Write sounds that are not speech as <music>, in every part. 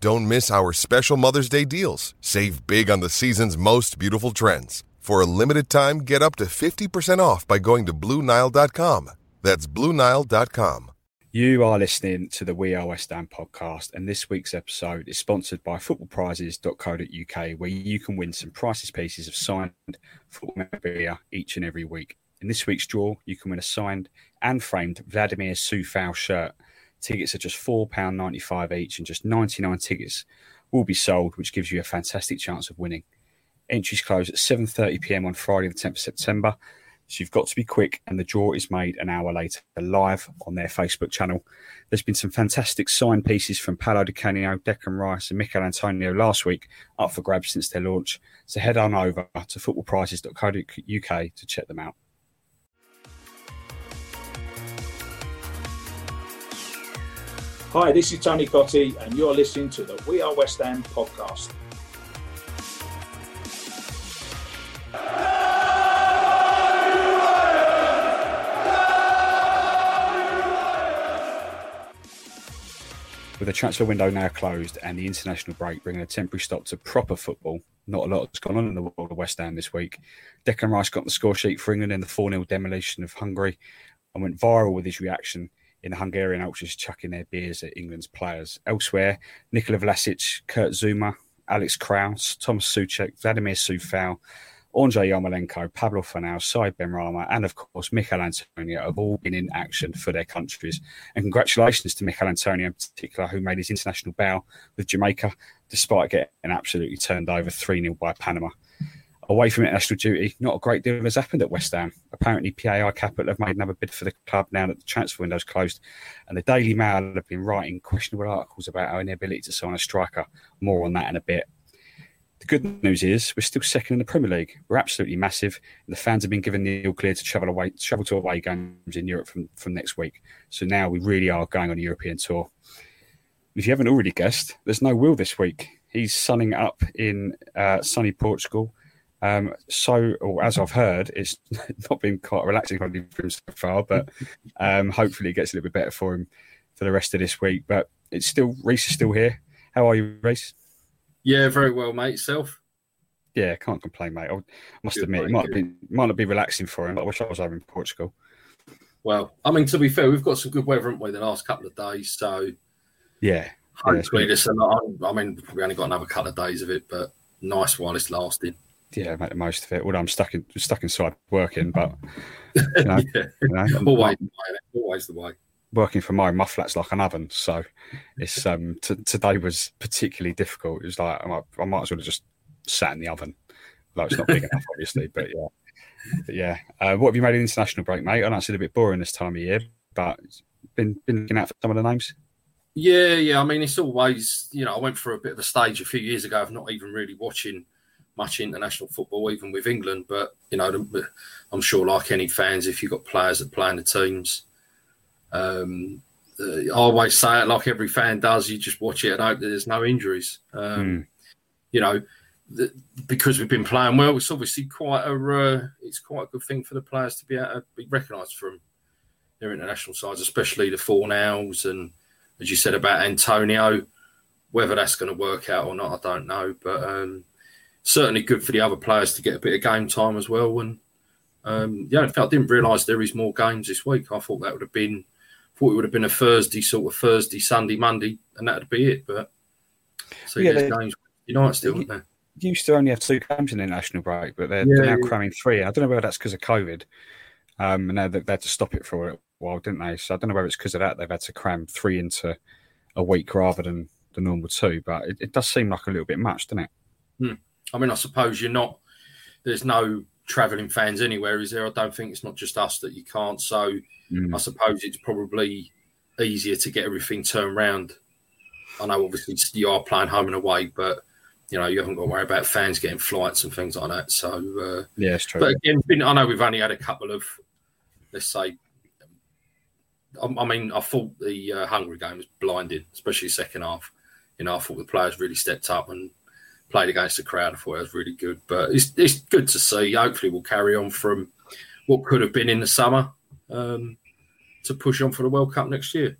Don't miss our special Mother's Day deals. Save big on the season's most beautiful trends. For a limited time, get up to 50% off by going to Bluenile.com. That's Bluenile.com. You are listening to the We Are West Ham podcast, and this week's episode is sponsored by footballprizes.co.uk, where you can win some priceless pieces of signed football memorabilia each and every week. In this week's draw, you can win a signed and framed Vladimir Coufal shirt Tickets are just £4.95 each, and just 99 tickets will be sold, which gives you a fantastic chance of winning. Entries close at 7:30 p.m. on Friday, the 10th of September. So you've got to be quick, and the draw is made an hour later, live on their Facebook channel. There's been some fantastic signed pieces from Paolo Di Canio, Declan Rice, and Michail Antonio last week up for grabs since their launch. So head on over to footballprizes.co.uk to check them out. Hi, this is Tony Cottee, and you're listening to the We Are West Ham podcast. With the transfer window now closed and the international break bringing a temporary stop to proper football, not a lot has gone on in the world of West Ham this week. Declan Rice got the score sheet for England in the 4 0 demolition of Hungary and went viral with his reaction in the Hungarian ultras chucking their beers at England's players. Elsewhere, Nikola Vlasic, Kurt Zouma, Alex Kral, Thomas Soucek, Vladimir Coufal, Andrei Yarmolenko, Pablo Fornals, Said Benrahma, and of course Michail Antonio have all been in action for their countries. And congratulations to Michail Antonio in particular, who made his international bow with Jamaica despite getting absolutely turned over 3 0 by Panama away from international duty, not a great deal has happened at West Ham. Apparently, PAI Capital have made another bid for the club now that the transfer window's closed. And the Daily Mail have been writing questionable articles about our inability to sign a striker. More on that in a bit. The good news is we're still second in the Premier League. We're absolutely massive. And the fans have been given the all clear to travel away, travel to away games in Europe from, from next week. So now we really are going on a European tour. If you haven't already guessed, there's no Will this week. He's sunning up in uh, sunny Portugal um, so, or as I've heard, it's <laughs> not been quite relaxing for him so far, but um, hopefully it gets a little bit better for him for the rest of this week. But it's still Reece is still here. How are you, Reece? Yeah, very well, mate. Self. Yeah, can't complain, mate. I must Good, admit, mate. it might be might not be relaxing for him, but I wish I was over in Portugal. Well, I mean, to be fair, we've got some good weather, haven't we, the last couple of days? So, yeah, hopefully, yeah, this. I mean, we only got another couple of days of it, but nice while it's lasting yeah, make the most of it. Although I'm stuck in stuck inside working, but you <laughs> know, yeah. you know always, always the way. Working from my my flat's like an oven, so <laughs> it's um t- today was particularly difficult. It was like I might, I might as well have just sat in the oven. Like it's not big <laughs> enough, obviously, but yeah, but yeah. Uh, what have you made an international break, mate? I know it's a bit boring this time of year, but been been looking out for some of the names. Yeah, yeah. I mean, it's always you know I went for a bit of a stage a few years ago of not even really watching much international football, even with England. But you know, I'm sure, like any fans, if you've got players that play in the teams, um, uh, I always say it like every fan does. You just watch it and hope that there's no injuries. Um, mm. You know, the, because we've been playing well, it's obviously quite a uh, it's quite a good thing for the players to be able to be recognised from their international sides, especially the Fornals and as you said about Antonio. Whether that's going to work out or not, I don't know. But um, certainly good for the other players to get a bit of game time as well. And um, yeah, in fact, I didn't realise there is more games this week. I thought that would have been, thought it would have been a Thursday sort of Thursday, Sunday, Monday, and that'd be it. But so yeah, there's games United still, aren't there? Used to only have two games in the national break, but they're, yeah, they're now yeah. cramming three. I don't know whether that's because of COVID. Um, and now they had to stop it for a while, didn't they? So I don't know whether it's because of that they've had to cram three into a week rather than the normal two. But it, it does seem like a little bit much, doesn't it? Hmm. I mean, I suppose you're not. There's no travelling fans anywhere, is there? I don't think it's not just us that you can't. So mm. I suppose it's probably easier to get everything turned around. I know, obviously, you are playing home and away, but you know you haven't got to worry about fans getting flights and things like that. So uh, yeah, it's true. But again, I know we've only had a couple of, let's say, I, mean, I thought the uh, Hungary game was blinding, especially second half. You know, I thought the players really stepped up and played against the crowd. I thought it was really good. But it's it's good to see. Hopefully, we'll carry on from what could have been in the summer um, to push on for the World Cup next year.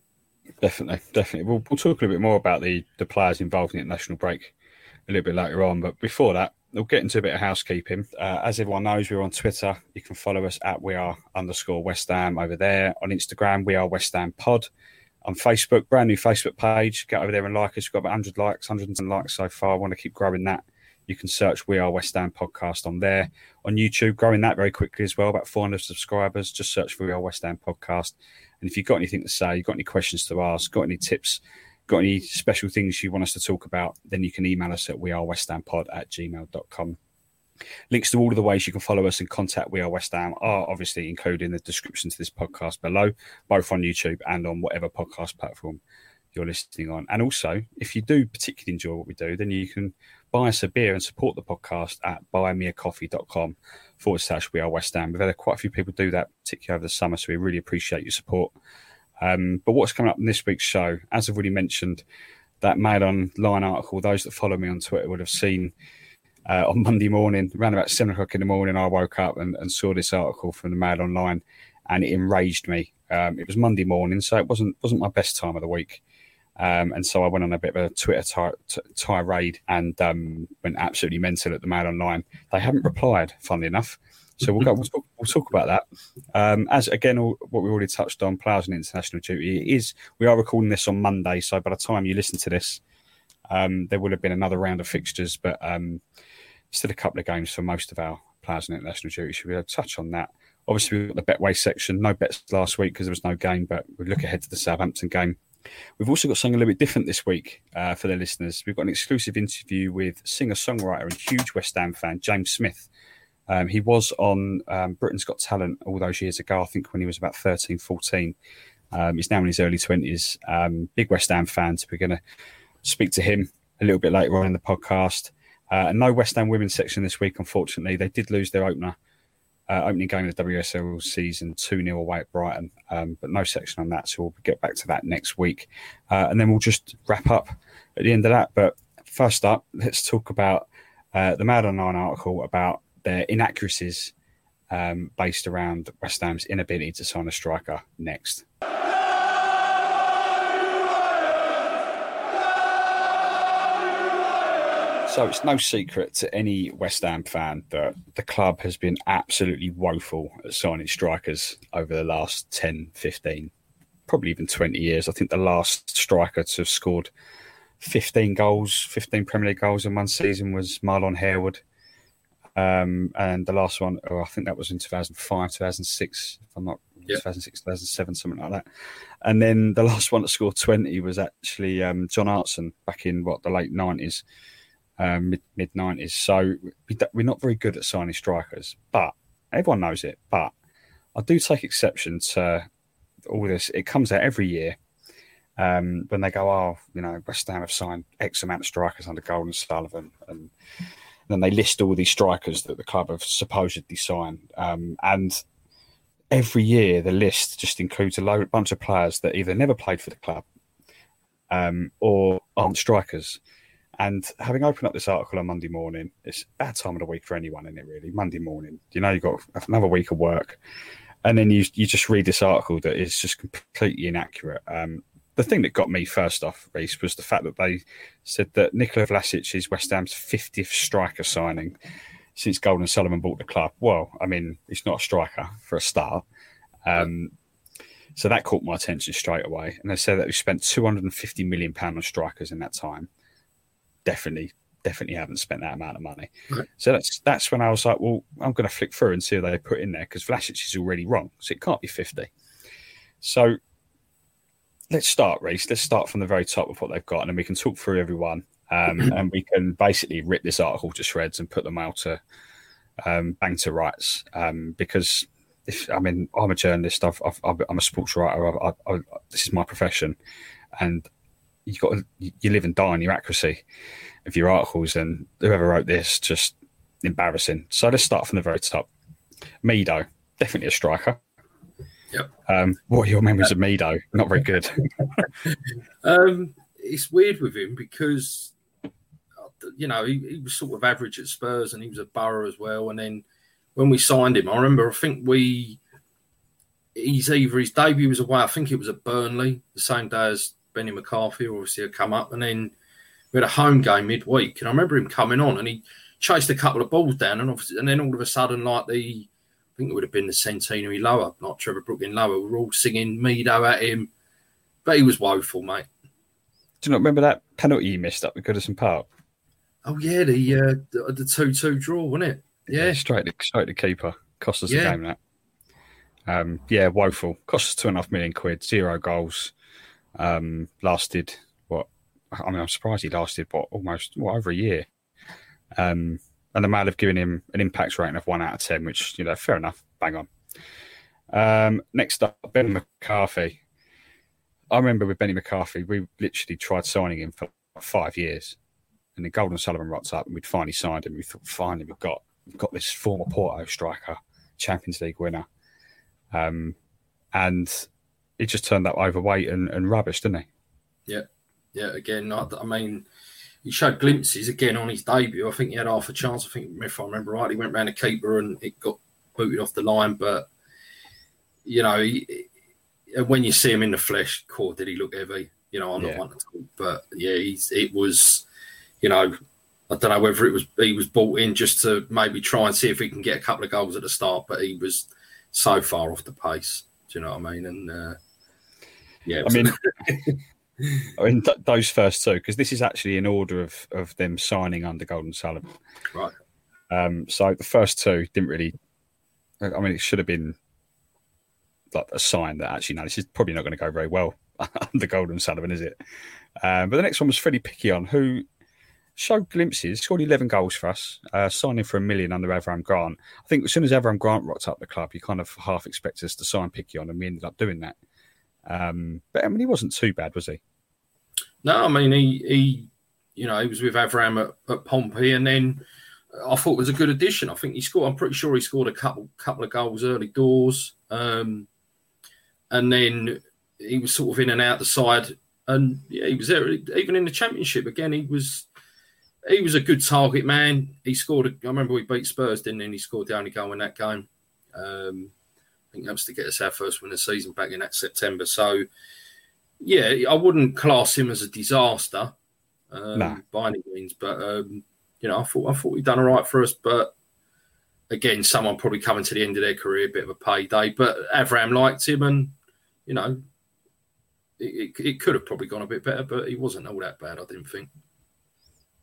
Definitely, definitely. We'll, we'll talk a little bit more about the the players involved in the national break a little bit later on. But before that, we'll get into a bit of housekeeping. Uh, as everyone knows, we're on Twitter. You can follow us at we are underscore West Ham over there. On Instagram, we are West Ham Pod. On Facebook, brand new Facebook page. Get over there and like us. We've got about 100 likes, 110 likes so far. I want to keep growing that. You can search We Are West Ham Podcast on there. On YouTube, growing that very quickly as well, about 400 subscribers. Just search for We Are West Ham Podcast. And if you've got anything to say, you've got any questions to ask, got any tips, got any special things you want us to talk about, then you can email us at wearewesthampod at gmail.com. Links to all of the ways you can follow us and contact We Are West Ham are obviously included in the description to this podcast below, both on YouTube and on whatever podcast platform you're listening on. And also, if you do particularly enjoy what we do, then you can buy us a beer and support the podcast at buymeacoffee.com forward slash We Are West Ham. We've had quite a few people do that, particularly over the summer, so we really appreciate your support. Um, but what's coming up in this week's show, as I've already mentioned, that Mail Online article, those that follow me on Twitter would have seen uh, on Monday morning, around about seven o'clock in the morning, I woke up and, and saw this article from the Mail Online, and it enraged me. Um, it was Monday morning, so it wasn't wasn't my best time of the week, um, and so I went on a bit of a Twitter tirade and um, went absolutely mental at the Mail Online. They haven't replied, funnily enough. So we'll go. We'll talk, we'll talk about that. Um, as again, all, what we already touched on, players and international duty is. We are recording this on Monday, so by the time you listen to this, um, there will have been another round of fixtures, but um, still a couple of games for most of our players and international duty. Should we touch on that? Obviously, we've got the Betway section. No bets last week because there was no game, but we look ahead to the Southampton game. We've also got something a little bit different this week uh, for the listeners. We've got an exclusive interview with singer songwriter and huge West Ham fan James Smith. Um, he was on um, Britain's Got Talent all those years ago, I think when he was about 13, 14. Um, he's now in his early 20s. Um, big West Ham fan, so we're going to speak to him a little bit later on in the podcast. Uh, and no West Ham women's section this week, unfortunately. They did lose their opener, uh, opening game of the WSL season 2 0 away at Brighton, um, but no section on that. So we'll get back to that next week. Uh, and then we'll just wrap up at the end of that. But first up, let's talk about uh, the Mad Online article about their inaccuracies um, based around West Ham's inability to sign a striker next. So it's no secret to any West Ham fan that the club has been absolutely woeful at signing strikers over the last 10, 15, probably even 20 years. I think the last striker to have scored 15 goals, 15 Premier League goals in one season was Marlon Harewood. Um, and the last one, oh, I think that was in 2005, 2006, if I'm not, yep. 2006, 2007, something like that. And then the last one that scored 20 was actually um, John Hartson back in what, the late 90s, um, mid, 90s. So we're not very good at signing strikers, but everyone knows it. But I do take exception to all this. It comes out every year. Um, when they go, oh, you know, West Ham have signed X amount of strikers under Gold and Sullivan, and then they list all these strikers that the club have supposedly signed. Um, and every year, the list just includes a load, bunch of players that either never played for the club um, or aren't strikers. And having opened up this article on Monday morning, it's bad time of the week for anyone, isn't it, really? Monday morning. You know, you've got another week of work. and then you you just read this article that is just completely inaccurate. Um, the thing that got me first off, Reece, was the fact that they said that Nikola Vlasic is West Ham's 50th striker signing since Gold and Sullivan bought the club. Well, I mean, he's not a striker for a start. Um, so that caught my attention straight away. And they said that we spent 250 million pound on strikers in that time. Definitely, definitely haven't spent that amount of money. Right. So that's that's when I was like, well, I'm going to flick through and see what they put in there because Vlasic is already wrong, so it can't be 50. So let's start, Reece. Let's start from the very top of what they've got, and then we can talk through everyone, um, <clears throat> and we can basically rip this article to shreds and put them out to um, bang to rights. Um, because if I mean, I'm a journalist. I've, I've, I've, I'm a sports writer. I, I, I, this is my profession, and you got to, you live and die on your accuracy of your articles. And whoever wrote this, just embarrassing. So let's start from the very top. Mido, definitely a striker. Yep. Um, what are your memories of Mido? Not very good. <laughs> Um, it's weird with him because, you know, he, he was sort of average at Spurs and he was at Borough as well. And then when we signed him, I remember, I think we, he's either his debut was away, I think it was at Burnley, the same day as Benni McCarthy, obviously, had come up. And then we had a home game midweek. And I remember him coming on and he chased a couple of balls down. And, obviously, and then all of a sudden, like the, I think it would have been the centenary lower, not Trevor Brooking lower. We were all singing Mido at him, but he was woeful, mate. Do you not remember that penalty you missed up at Goodison Park? Oh yeah, the uh, the, the two two draw, wasn't it? Yeah, straight to straight to keeper. Cost us Yeah. the game that. Um, yeah, woeful. Cost us two and a half million quid, zero goals. Um, lasted what? I mean, I'm surprised he lasted what almost what over a year. Um, and the man have given him an impact rating of one out of ten, which you know, fair enough, bang on. Um, next up, Ben McCarthy. I remember with Benni McCarthy, we literally tried signing him for five years, and then Gold and Sullivan rocked up, and we'd finally signed him. We thought, finally, we've got we've got this former Porto striker, Champions League winner, um, and he just turned that overweight and, and rubbish, didn't he? yeah, yeah. Again, I, I mean, he showed glimpses again on his debut. I think he had half a chance. I think if I remember right, he went round the keeper and it got booted off the line. But you know, he, when you see him in the flesh, core did he look heavy? You know, I'm not Yeah. one to talk, but yeah, he's it was, you know. I don't know whether it was he was bought in just to maybe try and see if he can get a couple of goals at the start, but he was so far off the pace. Do you know what I mean? And uh, yeah, I mean, I mean th- those first two because this is actually in order of of them signing under Gold and Sullivan. right. Um, so the first two didn't really. I mean, it should have been like a sign that actually no, this is probably not going to go very well <laughs> under Gold and Sullivan, is it? Um, but the next one was Freddie Piquionne, who showed glimpses, scored 11 goals for us, uh, signing for a million under Avram Grant. I think as soon as Avram Grant rocked up the club, you kind of half expected us to sign Piquionne, and we ended up doing that. Um, but I mean, he wasn't too bad, was he? No, I mean he he you know he was with Avram at, at Pompey, and then I thought was a good addition. I think he scored. I'm pretty sure he scored a couple couple of goals early doors, um, and then he was sort of in and out the side, and yeah, he was there even in the championship. Again, he was he was a good target man. He scored. A, I remember we beat Spurs, didn't he? And he scored the only goal in that game. Um, I think that was to get us our first win of the season back in that September. So yeah, I wouldn't class him as a disaster um, No. by any means, but um, you know, I thought I thought he'd done all right for us. But again, someone probably coming to the end of their career, a bit of a payday. But Avram liked him, and you know, it, it, it could have probably gone a bit better, but he wasn't all that bad. I didn't think.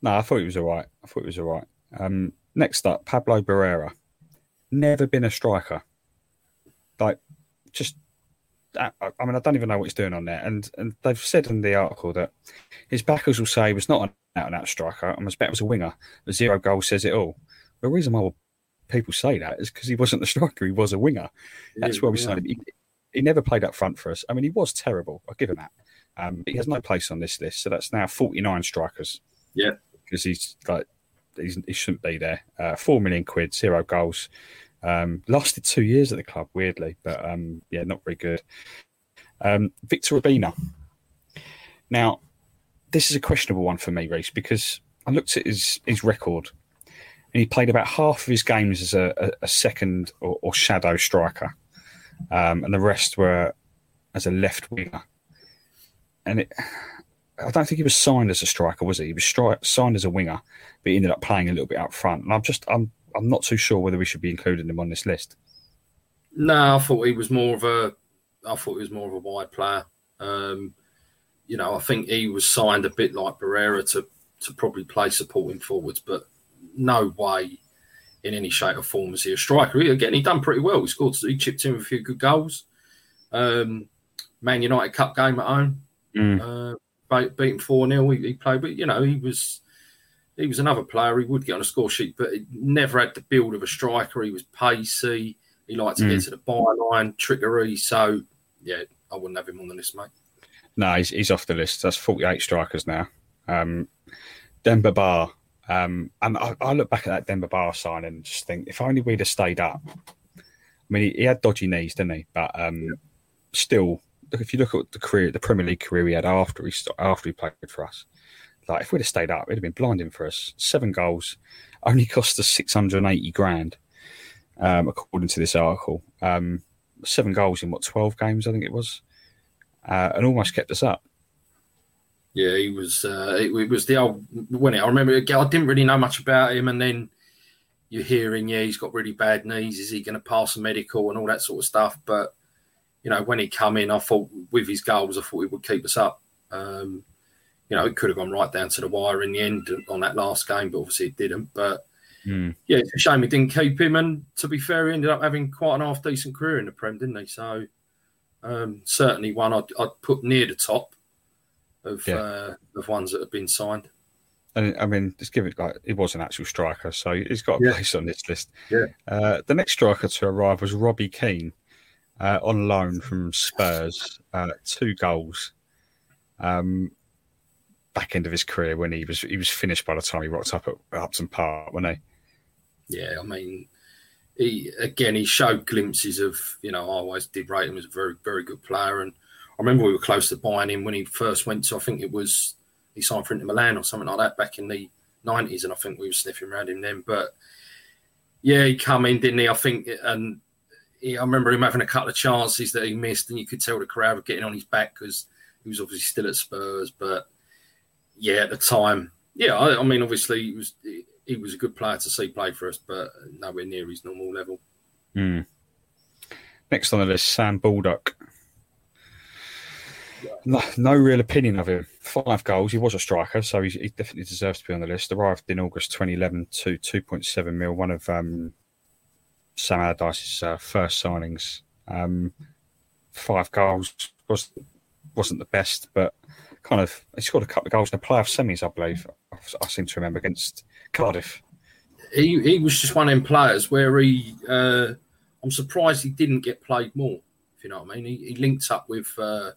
No, I thought he was all right. I thought he was all right. Um, next up, Pablo Barrera. Never been a striker. Like, just, I, I mean, I don't even know what he's doing on there. And and they've said in the article that his backers will say he was not an out and out striker and was better as a winger. The zero goal says it all. The reason why people say that is because he wasn't the striker, he was a winger. That's where we Yeah. He, he never played up front for us. I mean, he was terrible. I'll give him that. Um, he has no place on this list. So that's now 49 strikers Yeah. because he's like he shouldn't be there. Uh, Four million quid, zero goals. Um, lasted two years at the club, weirdly, but um, yeah, not very good. Um, Victor Obinna. Now, this is a questionable one for me, Reece, because I looked at his his record, and he played about half of his games as a, a, a second or, or shadow striker. um, and the rest were as a left winger. And it, I don't think he was signed as a striker, was he? He was stri- signed as a winger, but he ended up playing a little bit up front. And I'm just, I'm, I'm not too sure whether we should be including him on this list. No, I thought he was more of a, I thought he was more of a wide player. Um, you know, I think he was signed a bit like Barrera to to probably play supporting forwards, but no way in any shape or form is he a striker. He, again, he done pretty well. He scored, he chipped in a few good goals. Um, Man United Cup game at home, mm. uh, beaten four 0 he, he, played, but you know he was he was another player. He would get on a score sheet, but he never had the build of a striker. He was pacey. He liked to mm. get to the byline, trickery. So yeah, I wouldn't have him on the list, mate. No, he's, he's off the list. That's 48 strikers now. Um, Demba Ba. Um, and I, I, look back at that Demba Ba sign and just think, if only we'd have stayed up. I mean, he, he had dodgy knees, didn't he? But um, still, if you look at the career, the Premier League career he had after he after he played for us, like if we'd have stayed up, it'd have been blinding for us. Seven goals, only cost us six hundred and eighty grand, um, according to this article. Um, seven goals in what twelve games, I think it was, uh, and almost kept us up. Yeah, he was. Uh, it, it, was the old when I remember. I didn't really know much about him, and then you're hearing, yeah, he's got really bad knees. Is he going to pass a medical and all that sort of stuff? But you know, when he come in, I thought with his goals, I thought he would keep us up. Um, you know, it could have gone right down to the wire in the end on that last game, but obviously it didn't. But mm. yeah, it's a shame he didn't keep him. And to be fair, he ended up having quite an half decent career in the Prem, didn't he? So um, certainly one I'd, I'd, put near the top of yeah. uh, of ones that have been signed. And I mean, just give it like he was an actual striker, so he's got a yeah. place on this list. Yeah. Uh, the next striker to arrive was Robbie Keane, uh, on loan from Spurs, uh, two goals. Um, back end of his career when he was he was finished by the time he rocked up at Upton Park, wasn't he? Yeah, I mean, he again he showed glimpses of you know I always did rate him as a very very good player, and I remember we were close to buying him when he first went to, I think it was, he signed for Inter Milan or something like that back in the 90s. And I think we were sniffing around him then. But yeah, he come in, didn't he? I think, and I remember him having a couple of chances that he missed, and you could tell the crowd were getting on his back because he was obviously still at Spurs. But yeah, at the time, yeah, I, I mean, obviously he was he was a good player to see play for us, but nowhere near his normal level. Mm. Next on the list, Sam Baldock. No, no, real opinion of him. Five goals. He was a striker, so he, he, definitely deserves to be on the list. Arrived in August 2011 to 2.7 mil. One of um, Sam Allardyce's uh, first signings. Um, five goals was wasn't the best, but kind of he scored a couple of goals in the playoff semis, I believe. I, I seem to remember against Cardiff. He he was just one of them players where he. Uh, I'm surprised he didn't get played more. If you know what I mean, he, he linked up with. Uh,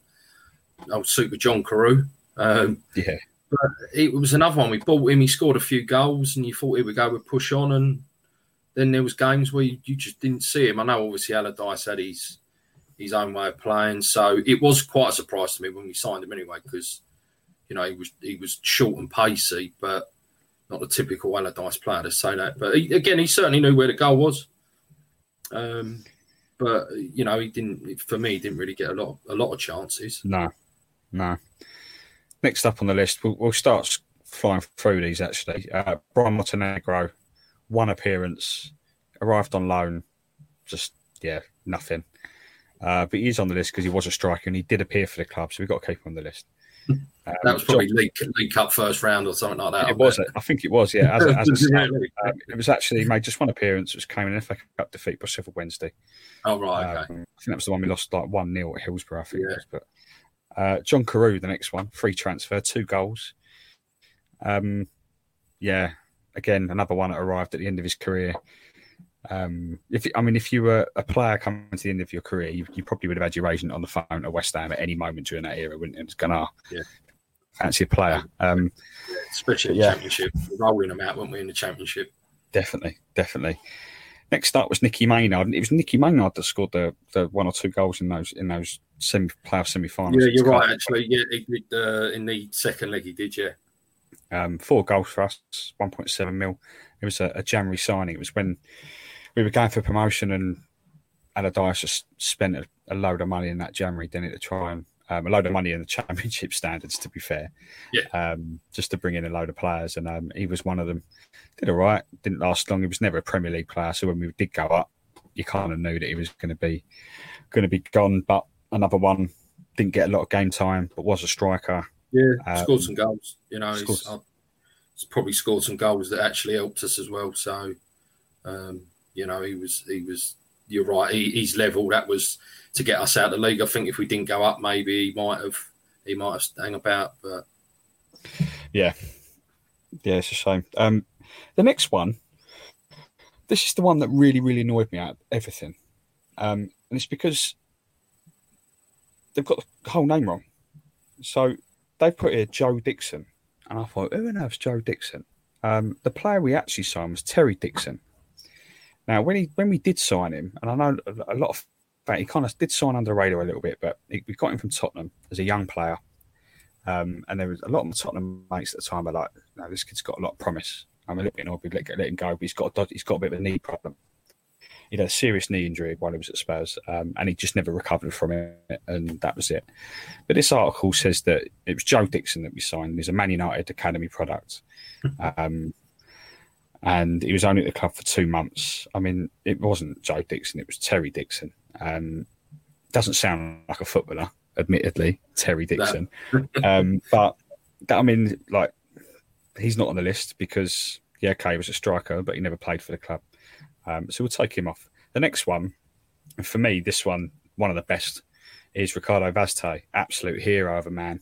old Super John Carew. Um, yeah. But it was another one. We bought him. He scored a few goals, and you thought he would go with push on. And then there was games where you, you, just didn't see him. I know, obviously, Allardyce had his his own way of playing, so it was quite a surprise to me when we signed him anyway, because you know he was he was short and pacey, but not the typical Allardyce player to say that. But he, again, he certainly knew where the goal was. Um, but you know, he didn't. For me, he didn't really get a lot a lot of chances. No. No. Next up on the list, we'll, we'll start flying through these actually. Uh, Brian Montenegro, one appearance, arrived on loan, just, yeah, nothing. Uh, but he's on the list because he was a striker and he did appear for the club, so we've got to keep him on the list. Um, that was probably John, League, League Cup first round or something like that. It was. I think it was. Yeah. As, as a, <laughs> um, it was actually made just one appearance, which came in an FA Cup defeat by Sheffield Wednesday. Oh right. Okay. Um, I think that was the one we lost like one 0 at Hillsborough. I think yeah. it was, but uh, John Carew, the next one, free transfer, two goals. Um, yeah, again, another one that arrived at the end of his career. Um, if I mean, if you were a player coming to the end of your career, you, you probably would have had your agent on the phone at West Ham at any moment during that era, wouldn't it? It's gonna yeah. fancy a player. Um, yeah, especially yeah. championship, rolling them out, weren't we, in the championship? Definitely, definitely. Next up was Nicky Maynard, and it was Nicky Maynard that scored the, the one or two goals in those in those semi playoff semi finals. Yeah, you're right. Actually, yeah, he did, uh, in the second leg he did. Yeah, um, four goals for us, one point seven mil. It was a, a, January signing. It was when we were going for promotion, and Allardyce just spent a, a, load of money in that January, didn't it, to try and um, a load of money in the championship <laughs> standards, to be fair. Yeah. Um, just to bring in a load of players, and um, he was one of them. Did all right. Didn't last long. He was never a Premier League player, so when we did go up, you kind of knew that he was going to be going to be gone. But another one didn't get a lot of game time, but was a striker. Yeah, um, scored some goals. You know, he's, uh, he's, probably scored some goals that actually helped us as well. So, um, you know, he was he was. You're right. He, he's level. That was to get us out of the league. I think if we didn't go up, maybe he might have he might have hang about. But yeah, yeah, it's a shame. Um, the next one, this is the one that really really annoyed me out of everything, um, and it's because they've got the whole name wrong. So they put here Joe Dixon, and I thought, who on earth's Joe Dixon? Um, the player we actually signed was Terry Dixon. Now, when he when we did sign him, and I know a lot of fact, he kind of did sign under the radar a little bit, but he, we got him from Tottenham as a young player. Um, and there was a lot of Tottenham mates at the time were like, no, this kid's got a lot of promise. I'm a little bit annoyed we let, let him go, but he's got, a, he's got a bit of a knee problem. He had a serious knee injury while he was at Spurs, um, and he just never recovered from it, and that was it. But this article says that it was Joe Dixon that we signed. He's a Man United academy product. <laughs> Um, and he was only at the club for two months. I mean, it wasn't Joe Dixon; it was Terry Dixon. Um, doesn't sound like a footballer, admittedly, Terry Dixon. um, <laughs> but that, I mean, like, he's not on the list because, yeah, okay, he was a striker, but he never played for the club. Um, so we'll take him off. The next one, for me, this one, one of the best, is Ricardo Vaz Tê, absolute hero of a man.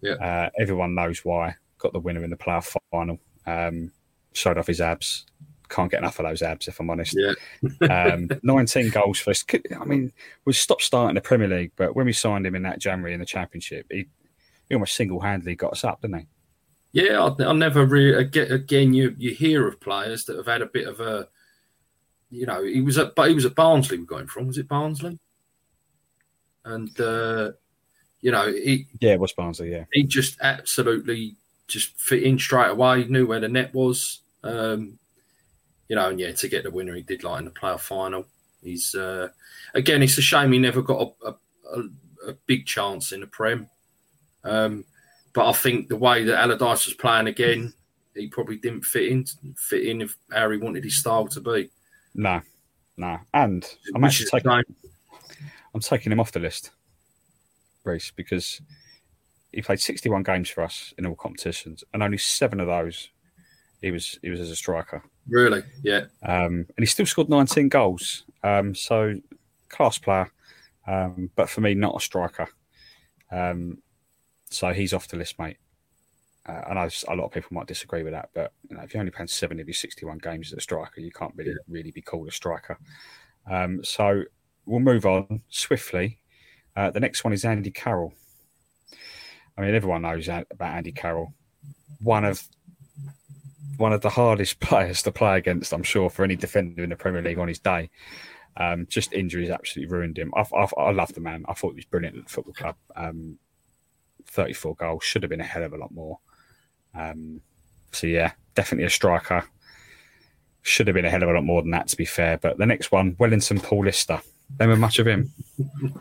Yeah. Uh, everyone knows why. Got the winner in the playoff final. Um, showed off his abs can't get enough of those abs, if I'm honest. Yeah. um, <laughs> 19 goals for us. I mean, we stopped starting the Premier League, but when we signed him in that January in the Championship, he, he almost single handedly got us up, didn't he? Yeah, I, I never really. Again, you you hear of players that have had a bit of a, you know, he was at, but he was at Barnsley. We're going from was it Barnsley? And uh, you know, he yeah, it was Barnsley. Yeah, he just absolutely just fit in straight away. Knew where the net was. Um, you know, and yeah, to get the winner, he did like in the playoff final. He's uh, again, it's a shame he never got a, a, a big chance in the Prem. Um, but I think the way that Allardyce was playing again, he probably didn't fit in fit in if Harry wanted his style to be. Nah, nah. and I'm Which actually taking I'm taking him off the list, Reece, because he played 61 games for us in all competitions, and only seven of those he was he was as a striker. Really, yeah. Um, and he still scored 19 goals. Um, so class player, um, but for me, not a striker. Um, so he's off the list, mate. Uh, I know a lot of people might disagree with that, but you know, if you're only playing 70 of your 61 games as a striker, you can't really, yeah. really be called a striker. Um, so we'll move on swiftly. Uh, the next one is Andy Carroll. I mean, everyone knows about Andy Carroll. One of one of the hardest <laughs> players to play against, I'm sure, for any defender in the Premier League on his day. Um, just injuries absolutely ruined him. I've, I've, i love the man. I thought he was brilliant at the football club. Um, 34 goals should have been a hell of a lot more. Um, so yeah, definitely a striker. Should have been a hell of a lot more than that, to be fair. But the next one, Wellington Paulista. Remember much of him? <laughs>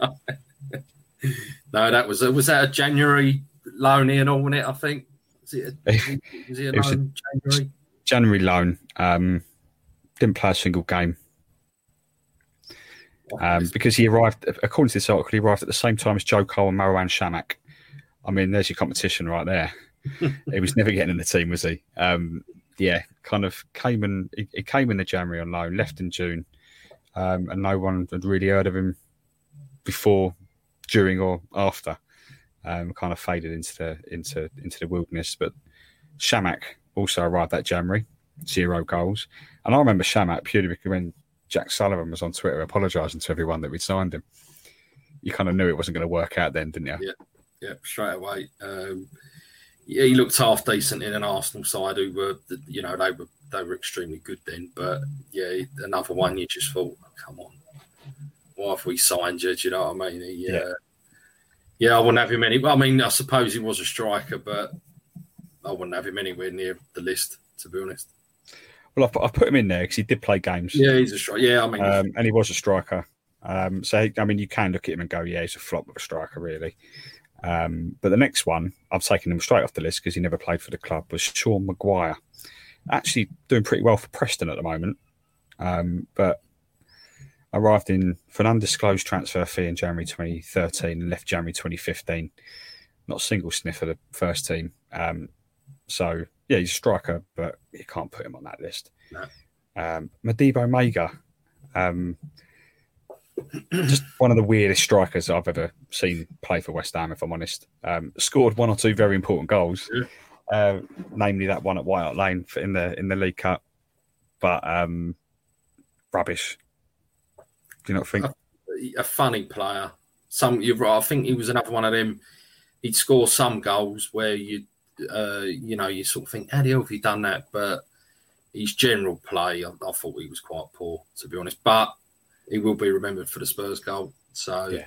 no, that was was that a January loan in all, wasn't it? I think. Was it, a, was it a loan January? January loan. Um, didn't play a single game. Um, because he arrived, according to this article, he arrived at the same time as Joe Cole and Marouane Chamakh. I mean, there's your competition right there. <laughs> he was never getting in the team, was he? Um, yeah, kind of came in. He, he, came in the January on loan, left in June, um, and no one had really heard of him before, during, or after um, kind of faded into the into into the wilderness. But Chamakh also arrived that January, zero goals. And I remember Chamakh purely because when Jack Sullivan was on Twitter apologising to everyone that we'd signed him, you kind of knew it wasn't going to work out then, didn't you? Yeah, yeah, straight away. Um, yeah, he looked half decent in an Arsenal side who were, you know, they were they were extremely good then. But yeah, another one you just thought, come on, why have we signed you? Do you know what I mean? He, yeah. Uh, yeah, I wouldn't have him any. I mean, I suppose he was a striker, but I wouldn't have him anywhere near the list, to be honest. Well, I put, him in there because he did play games. Yeah, he's a striker. Yeah, I mean, um, and he was a striker. Um, so I mean, you can look at him and go, yeah, he's a flop of a striker, really. Um, but the next one, I've taken him straight off the list because he never played for the club, was Sean Maguire. Actually doing pretty well for Preston at the moment, um, but arrived in for an undisclosed transfer fee in January 2013 and left January 2015. Not a single sniff of the first team. Um, so yeah, he's a striker, but you can't put him on that list. No. Um, Modibo Maiga, um, just one of the weirdest strikers I've ever seen play for West Ham. If I'm honest, um, scored one or two very important goals, yeah. uh, namely that one at White Hart Lane in the in the League Cup, but um, rubbish. Do you not think? A, a funny player. Some you're right. I think he was another one of them. He'd score some goals where you, uh, you know, you sort of think, how the hell have you done that? But his general play, I, I thought he was quite poor, to be honest. But he will be remembered for the Spurs goal. So, yeah.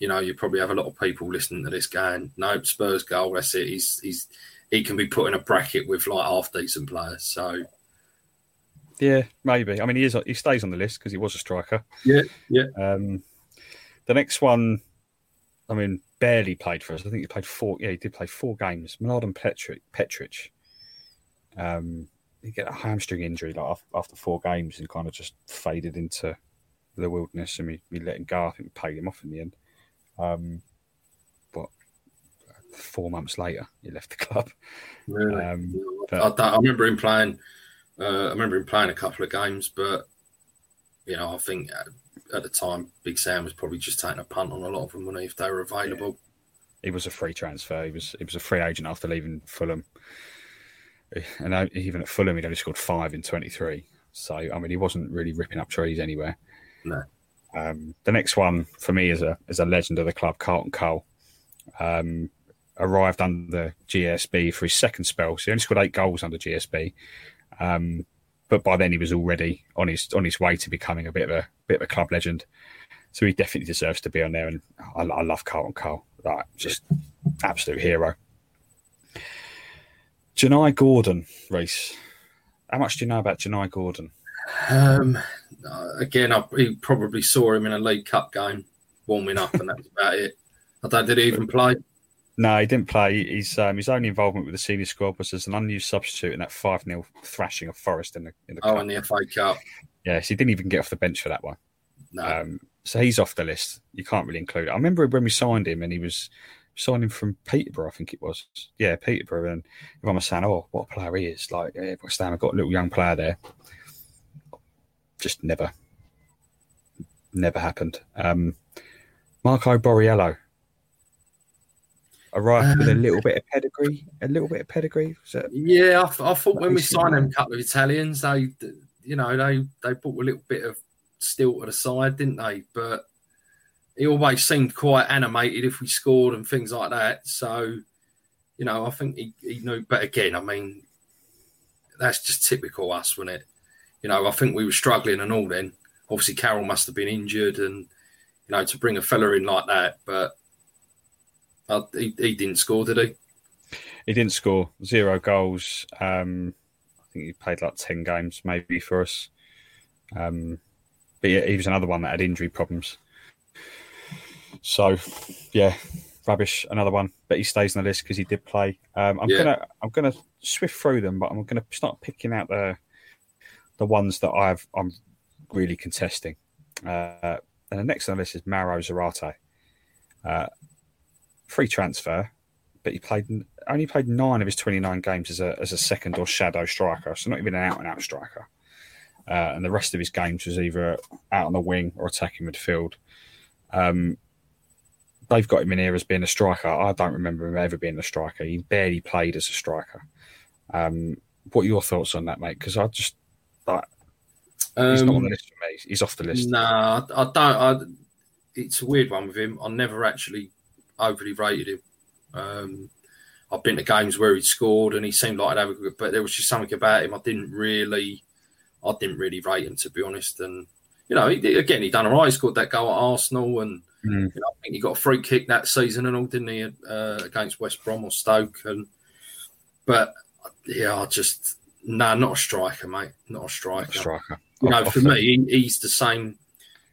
you know, you probably have a lot of people listening to this going, no, Spurs goal, that's it. He's, he's, he can be put in a bracket with like half decent players. So, yeah, maybe. I mean, he is he stays on the list because he was a striker. Yeah, yeah. Um, the next one, I mean, barely played for us. I think he played four. Yeah, he did play four games. Mladen Petric. Petric. Um, he get a hamstring injury like after four games and kind of just faded into the wilderness, and we, we let him go. I think we paid him off in the end. Um, but four months later, he left the club. Really? Um, but, I, I, remember him playing. Uh, I remember him playing a couple of games, but you know, I think at, at, the time, Big Sam was probably just taking a punt on a lot of them when if they were available. Yeah. He was a free transfer. He was he was a free agent after leaving Fulham, and even at Fulham, he'd only scored five in twenty three. So I mean, he wasn't really ripping up trees anywhere. No. Um, the next one for me is a is a legend of the club, Carlton Cole. Um, arrived under GSB for his second spell, so he only scored eight goals under GSB. Um, but by then he was already on his on his way to becoming a bit of a bit of a club legend. So he definitely deserves to be on there, and I, I love Carlton Cole, like just absolute hero. Jaanai Gordon, Reece. How much do you know about Jaanai Gordon? Um, again, I probably saw him in a League Cup game warming up, and that's about it. I don't did he even <laughs> play. No, he didn't play. His um, his only involvement with the senior squad was as an unused substitute in that five 0 thrashing of Forest in the in the oh, cup. in the FA Cup. Yes, he didn't even get off the bench for that one. No. Um, so he's off the list. You can't really include. It. I remember when we signed him, and he was signing from Peterborough, I think it was. Yeah, Peterborough. And everyone was saying, "Oh, what a player he is!" Like yeah, West Ham have got a little young player there just never, never happened. Um, Marco Borriello arrived um, with a little bit of pedigree, a little bit of pedigree. So, yeah, I, I thought when we signed them, a couple of Italians, they, you know, they they brought a little bit of steel to the side, didn't they? But he always seemed quite animated if we scored and things like that. So, you know, I think he, he knew. But again, I mean, that's just typical us, wasn't it? you know, I think we were struggling and all then. Obviously, Carroll must have been injured, and you know, to bring a fella in like that, but uh, he, he didn't score, did he? He didn't score zero goals. Um, I think he played like ten games maybe for us. Um, but yeah, he was another one that had injury problems. So, yeah, rubbish. Another one, but he stays on the list because he did play. Um, I'm yeah. gonna I'm gonna swift through them, but I'm gonna start picking out the the ones that I've I'm really contesting. Uh, and the next on the list is Mauro Zarate. Uh, free transfer, but he played only played nine of his 29 games as a as a second or shadow striker, so not even an out and out striker. Uh, and the rest of his games was either out on the wing or attacking midfield. Um, they've got him in here as being a striker. I don't remember him ever being a striker. He barely played as a striker. Um, what are your thoughts on that, mate? Because I just um, he's not on the um, list for me. He's off the list. No, nah, I, don't. I, it's a weird one with him. I never actually overly rated him. Um, I've been to games where he'd scored and he seemed like I'd have a good, but there was just something about him I didn't really, I didn't really rate him to be honest. And you know, he, again, he done all right. He scored that goal at Arsenal, and mm. you know, I think he got a free kick that season and all, didn't he, uh, against West Brom or Stoke? And but yeah, I just no, not a striker, mate. Not a striker. striker. You know, for me, he's the same.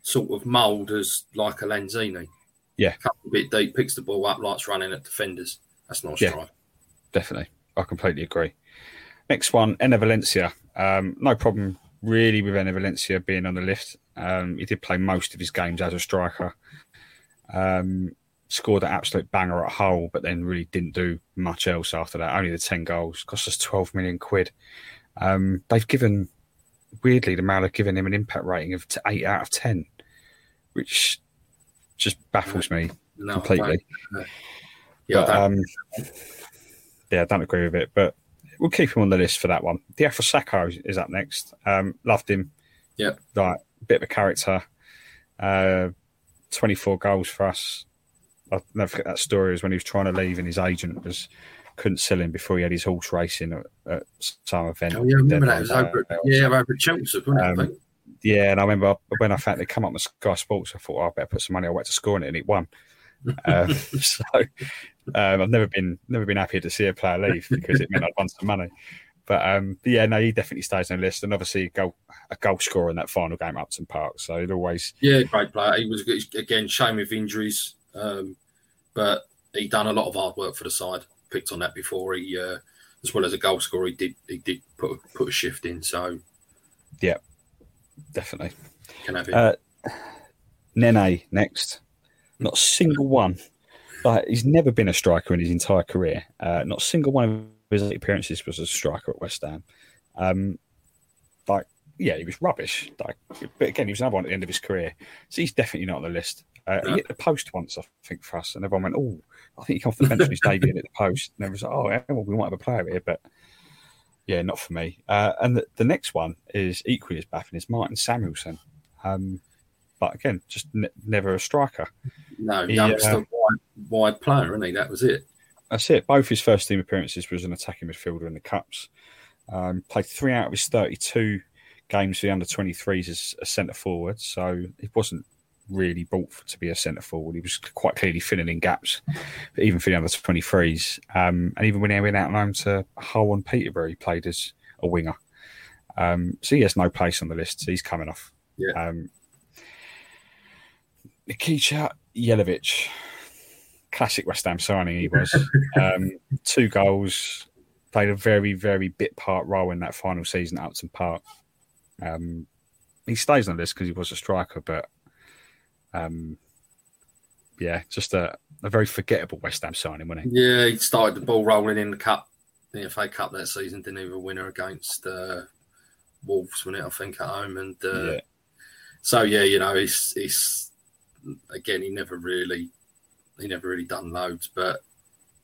sort of mould as like a Lanzini. Yeah. Comes a bit deep, picks the ball up, likes running at defenders. That's not a Yeah. strike. definitely. I completely agree. Next one, Enner Valencia. Um, no problem really with Enner Valencia being on the list. Um, he did play most of his games as a striker. Um, scored an absolute banger at Hull, but then really didn't do much else after that. Only the 10 goals. Cost us 12 million quid. Um, they've given, weirdly, the Mail have given him an impact rating of 8 out of 10, which just baffles me No, completely. don't. Yeah, I But, don't. um, yeah, I don't agree with it, but we'll keep him on the list for that one. Diafra Sakho is up next. Um, loved him. Yeah. Like, bit of a character. Uh, 24 goals for us. I'll never forget that story was when he was trying to leave and his agent was couldn't sell him before he had his horse racing at, at some event. Oh, yeah, I remember that. It was over, at, yeah, over at Chelmsford, wasn't it? Um, think? Yeah, and I remember when I found they come up with Sky Sports, I thought, oh, I better put some money. I went to score it, and it won. um, <laughs> <laughs> so um, I've never been never been happier to see a player leave because it meant I'd won some money. But, um, but yeah, no, he definitely stays on the list, and obviously a goal a goal scorer in that final game at Upton Park. So it always Yeah, great player. He was again shame with injuries, um, but he done a lot of hard work for the side. Picked on that before he, uh, as well as a goal scorer, he did he did put put a shift in. So definitely. can it. Uh, Nene next. Not a single one. Like he's never been a striker in his entire career. Uh, not a single one of his appearances was a striker at West Ham. Um, like, yeah, he was rubbish. Like, but again, he was another one at the end of his career. So he's definitely not on the list. Uh, No. He hit the post once, I think, for us, and everyone went, "Oh, I think he come off the bench on his <laughs> debut at the post." And everyone was like, "Oh, well, we might have a player here," but yeah, not for me. Uh, and the, the next one is equally as baffling. Is Martin Samuelsen. Um, but again, just ne- never a striker. no, he, youngster, uh, wide, wide player, isn't he? That was it. That's it. Both his first team appearances was an attacking midfielder in the cups. Um, played three out of his thirty-two games for the under twenty-threes as a centre forward, so he wasn't really brought for, to be a centre forward. He was quite clearly filling in gaps, even for the other twenty-threes. Um, and even when he went out on loan to Hull and Peterborough, he played as a winger. Um, so he has no place on the list. So he's coming off. Yeah. Um, Nikica Jelavić, classic West Ham signing he was. <laughs> um, two goals, played a very, very bit part role in that final season at Upton Park. Um, he stays on this because he was a striker, but um, yeah, just a, a very forgettable West Ham signing, wasn't he? Yeah, he started the ball rolling in the cup, the FA Cup that season. Didn't even winner against uh, Wolves, wasn't it? I think at home, and uh, Yeah. so yeah, you know, he's he's again, he never really he never really done loads, but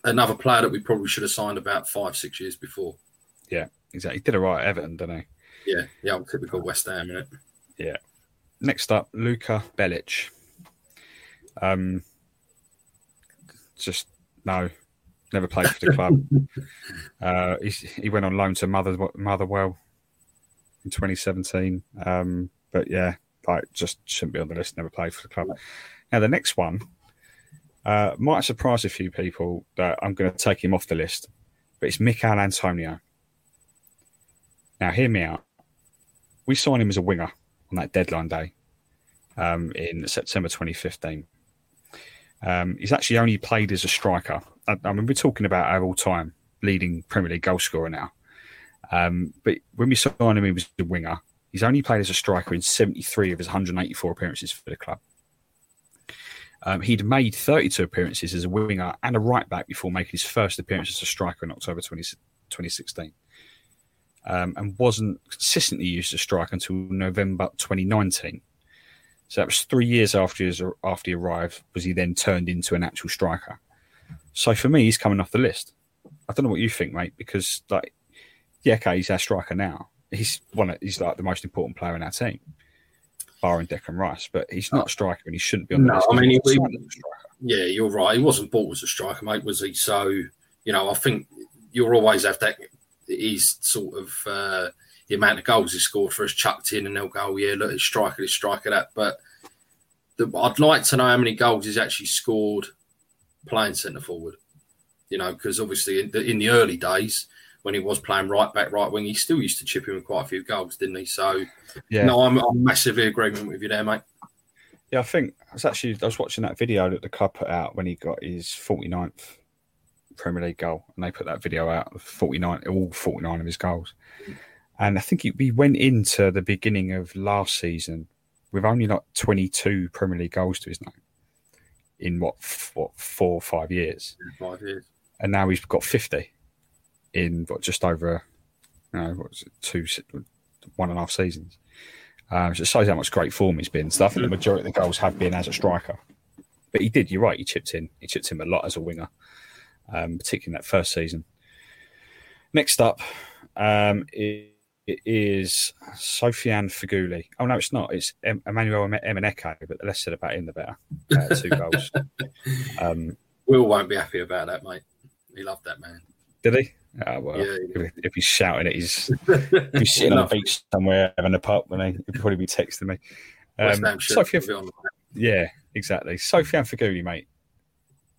another player that we probably should have signed about five six years before. Yeah, exactly. He did a right at Everton, didn't he? Yeah, yeah, typical West Ham, isn't it? Yeah. Next up, Luca Belic. Um, just no, never played for the club. <laughs> uh, he's, he went on loan to Mother Motherwell in 2017. Um, but yeah, like just shouldn't be on the list. Never played for the club. Now the next one uh, might surprise a few people that I'm going to take him off the list, but it's Michael Antonio. Now hear me out. We signed him as a winger on that deadline day um, in September 2015. Um, he's actually only played as a striker. I, I mean, we're talking about our all-time leading Premier League goal scorer now. Um, but when we signed him, he was a winger. He's only played as a striker in 73 of his 184 appearances for the club. Um, he'd made 32 appearances as a winger and a right back before making his first appearance as a striker in October 20, 2016 um, and wasn't consistently used as a striker until November 2019. So that was three years after he, was, after he arrived, was he then turned into an actual striker. So for me, he's coming off the list. I don't know what you think, mate, because like, yeah, okay, he's our striker now. He's one. Of, he's like the most important player in our team, barring Declan Rice. But he's not a striker, and he shouldn't be on the No, list. I mean, he- He's not a striker. Yeah, you're right. He wasn't bought as a striker, mate, was he? So, you know, I think you'll always have that. He's sort of uh, the amount of goals he scored for us chucked in, and they'll go, yeah, look, it's striker, it's striker, that. But the, I'd like to know how many goals he's actually scored playing centre forward. You know, because obviously in the, in the early days when he was playing right back, right wing, he still used to chip in with quite a few goals, didn't he? So, Yeah, no, I'm, I'm massively agreement with you there, mate. Yeah, I think I was actually I was watching that video that the club put out when he got his 49th Premier League goal, and they put that video out of 49, all 49 of his goals. And I think he, he went into the beginning of last season with only like 22 Premier League goals to his name in what what four or five years, Five years. and now he's got 50 in what just over you know what's it, two one and a half seasons. Um, so it shows how much great form he's been. So I think the majority of the goals have been as a striker. But he did, you're right, he chipped in. He chipped in a lot as a winger, um, particularly in that first season. Next up um, i- it is Sofiane Feghouli. Oh, no, it's not. It's em- Emmanuel Emenike, but the less said about him, the better. Uh, two goals. <laughs> Um, Will won't be happy about that, mate. He loved that man. did he? Oh, well, Yeah, if, if he's shouting at his <laughs> if he's sitting on Enough. beach somewhere having a pub, then he'd probably be texting me. Um, Sophia, the yeah, exactly. Sofiane Feghouli, mate.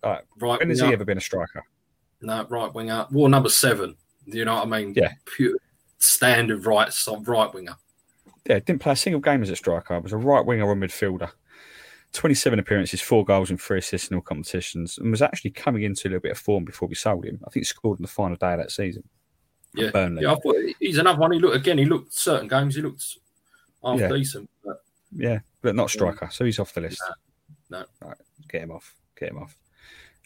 right. right When has he ever been a striker? No, right winger. War number seven. Do you know what I mean? Yeah. Pure standard right right winger. Yeah, didn't play a single game as a striker. I Was a right winger or midfielder. 27 appearances, four goals and three assists in all competitions, and was actually coming into a little bit of form before we sold him. I think he scored on the final day of that season. Yeah. Burnley. Yeah, I thought he's another one. He looked again. He looked certain games. He looked half Yeah. decent. But Yeah, but not striker, so he's off the list. No, Right, get him off. Get him off.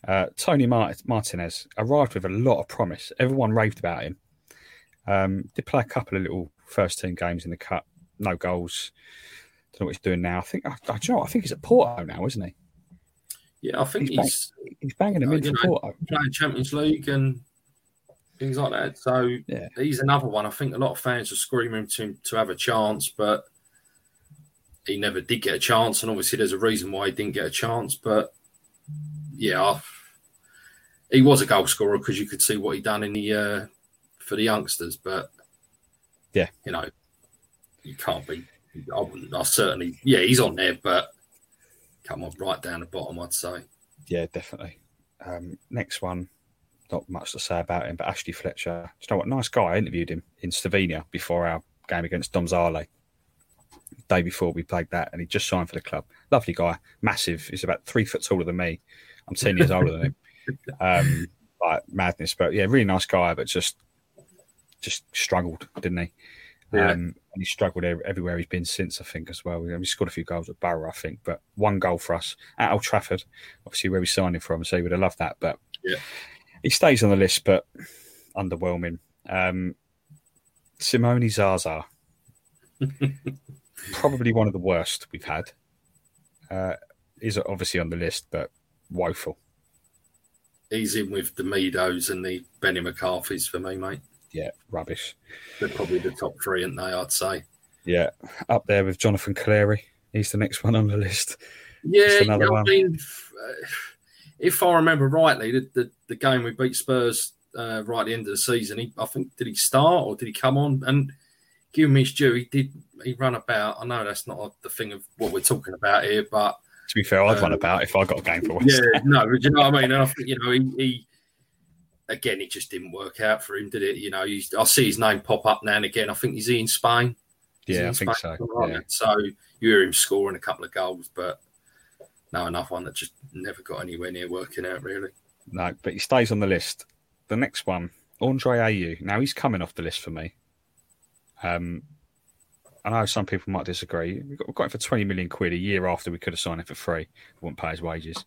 Uh, Tony Mart- Martinez arrived with a lot of promise. Everyone raved about him. Um, did play a couple of little first team games in the cup. No goals. Don't know what he's doing now. I think. I, I, you know? I think he's at Porto now, isn't he? yeah, I think He's he's He's banging him Uh, in for know, Porto. playing Champions League and things like that. So Yeah. he's another one. I think a lot of fans are screaming to him to have a chance, but he never did get a chance. And obviously, there's a reason why he didn't get a chance. But yeah, he was a goal scorer because you could see what he done in the uh, for the youngsters. But Yeah. you know, you can't be. I wouldn't. I certainly. Yeah, he's on there, but come on, right down the bottom, I'd say. Yeah, definitely. Um, next one, not much to say about him, but Ashley Fletcher. Do you know what? Nice guy. I interviewed him in Slovenia before our game against Domzale. Day before we played that, and he just signed for the club. Lovely guy, massive. He's about three foot taller than me. I'm ten years older than him. <laughs> Um, like madness, but yeah, really nice guy, but just just struggled, didn't he? Yeah. Um, and he struggled everywhere he's been since, I think, as well. He scored a few goals at Barrow, I think, but one goal for us at Old Trafford, obviously where we signed him from, so he would have loved that. But Yeah. he stays on the list, but underwhelming. Um, Simone Zaza, <laughs> probably one of the worst we've had. Uh, is obviously on the list, but woeful. He's in with the Meadows and the Benni McCarthy's for me, mate. Yeah, rubbish. They're probably the top three, aren't they? I'd say. Yeah, up there with Jonathan Calleri. He's the next one on the list. Yeah, I one. mean, if I remember rightly, the, the, the game we beat Spurs uh, right at the end of the season, he, I think did he start or did he come on? And give him his due, he did. He ran about. I know that's not the thing of what we're talking about here, but To be fair, I'd run Um, about if I got a game for West yeah, no, but you know what I mean. And I think you know he, he again, it just didn't work out for him, did it? You know, he's, I see his name pop up now and again. I think he's in Spain. Yeah, I in think so. Yeah. So you hear him scoring a couple of goals, but no, enough one that just never got anywhere near working out, really. No, but he stays on the list. The next one, Andre Ayew. Now he's coming off the list for me. Um, I know some people might disagree. We got, we got him for twenty million quid a year after we could have signed him for free. We wouldn't pay his wages.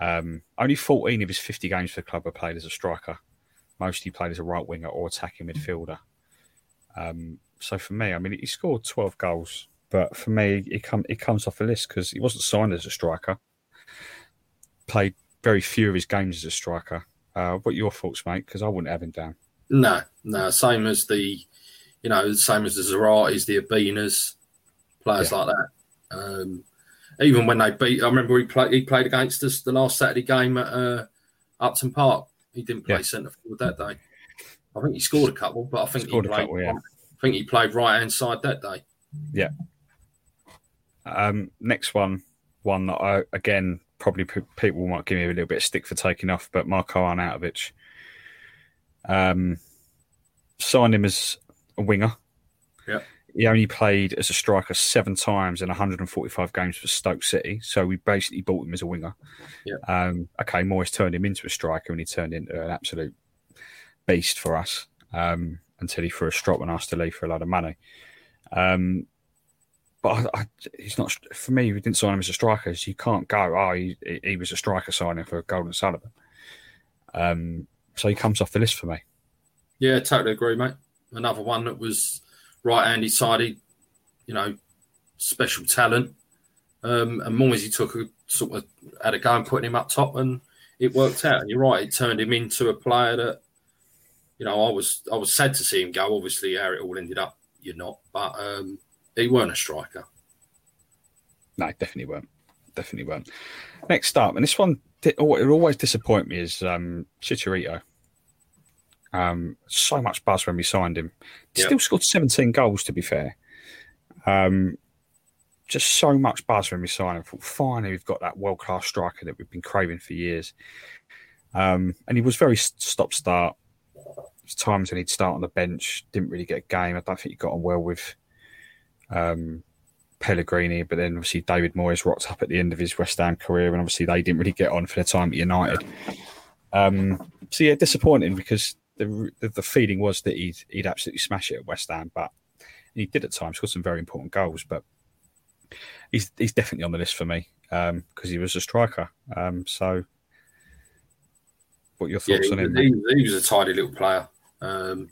Um, only fourteen of his fifty games for the club were played as a striker. Mostly played as a right winger or attacking midfielder. Um, so for me, I mean, he scored twelve goals, but for me, he come he comes off the list because he wasn't signed as a striker. Played very few of his games as a striker. Uh, what are your thoughts, mate? Because I wouldn't have him down. No, no, same as the, you know, same as the Zarates, the Obinnas, players like that. Um, even when they beat, I remember he played. He played against us the last Saturday game at uh, Upton Park. He didn't play Yeah. centre forward that day. I think he scored a couple, but I think Scored he played. couple, yeah. I think he played right hand side that day. Yeah. Um, next one, one that I again probably p- people might give me a little bit of stick for taking off, but Marko Arnautovic. Um, signed him as a winger. Yeah. He only played as a striker seven times in 145 games for Stoke City. So we basically bought him as a winger. Yeah. Um, okay, Moyes turned him into a striker and he turned into an absolute beast for us um, until he threw a strop and asked to leave for a lot of money. Um, but I, I, he's not for me. We didn't sign him as a striker. So you can't go. Oh, he, he was a striker signing for Gold and Sullivan. Um, so he comes off the list for me. Yeah, totally agree, mate. Another one that was right-handed sided, you know, special talent. Um, and Moisey took a sort of had a go and putting him up top, and it worked out. And you're right, it turned him into a player that, you know, I was I was sad to see him go. Obviously, how it all ended up, you're not, but um, he weren't a striker. No, definitely weren't. Definitely weren't. Next up, and this one, it always disappoint me is um, Chicharito. Um, so much buzz when we signed him. Yep. still scored 17 goals, to be fair. Um, just so much buzz when we signed him. Thought, finally, we've got that world class striker that we've been craving for years. Um, and he was very stop start. Times when he'd start on the bench, didn't really get a game. I don't think he got on well with um, Pellegrini, but then obviously David Moyes rocked up at the end of his West Ham career, and obviously they didn't really get on for their time at United. Um, so yeah, disappointing because the, the the feeling was that he'd he'd absolutely smash it at West Ham, but he did at times scored some very important goals. But he's he's definitely on the list for me because he was a striker. Um, so, what are your Yeah, thoughts he, on him? he, he was a tidy little player. Um,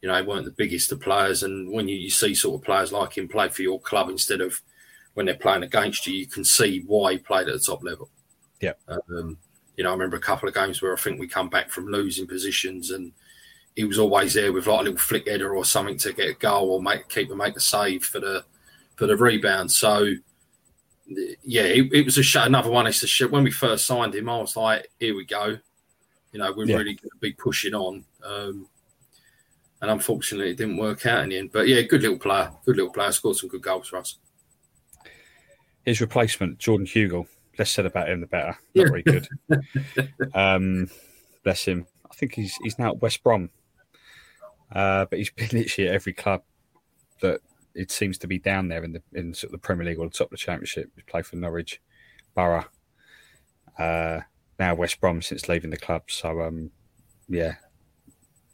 you know, he weren't the biggest of players, and when you, you see sort of players like him play for your club instead of when they're playing against you, you can see why he played at the top level. Yeah. Um, you know, I remember a couple of games where I think we come back from losing positions, and he was always there with like a little flick header or something to get a goal or make keep and make a save for the for the rebound. So. Yeah, it, it was a sh- another one. It's a sh- when we first signed him, I was like, "Here we go." You know, we're Yeah. really going to be pushing on. Um, and unfortunately, it didn't work out in the end. But yeah, good little player. Good little player. Scored some good goals for us. His replacement, Jordan Hugill. Less said about him, the better. <laughs> Not very good. um, bless him. I think he's he's now at West Brom, uh, but he's <laughs> been literally at every club that it seems to be down there in the in sort of the Premier League or the top of the Championship. He's played for Norwich, Borough, uh, now West Brom since leaving the club. So um, yeah,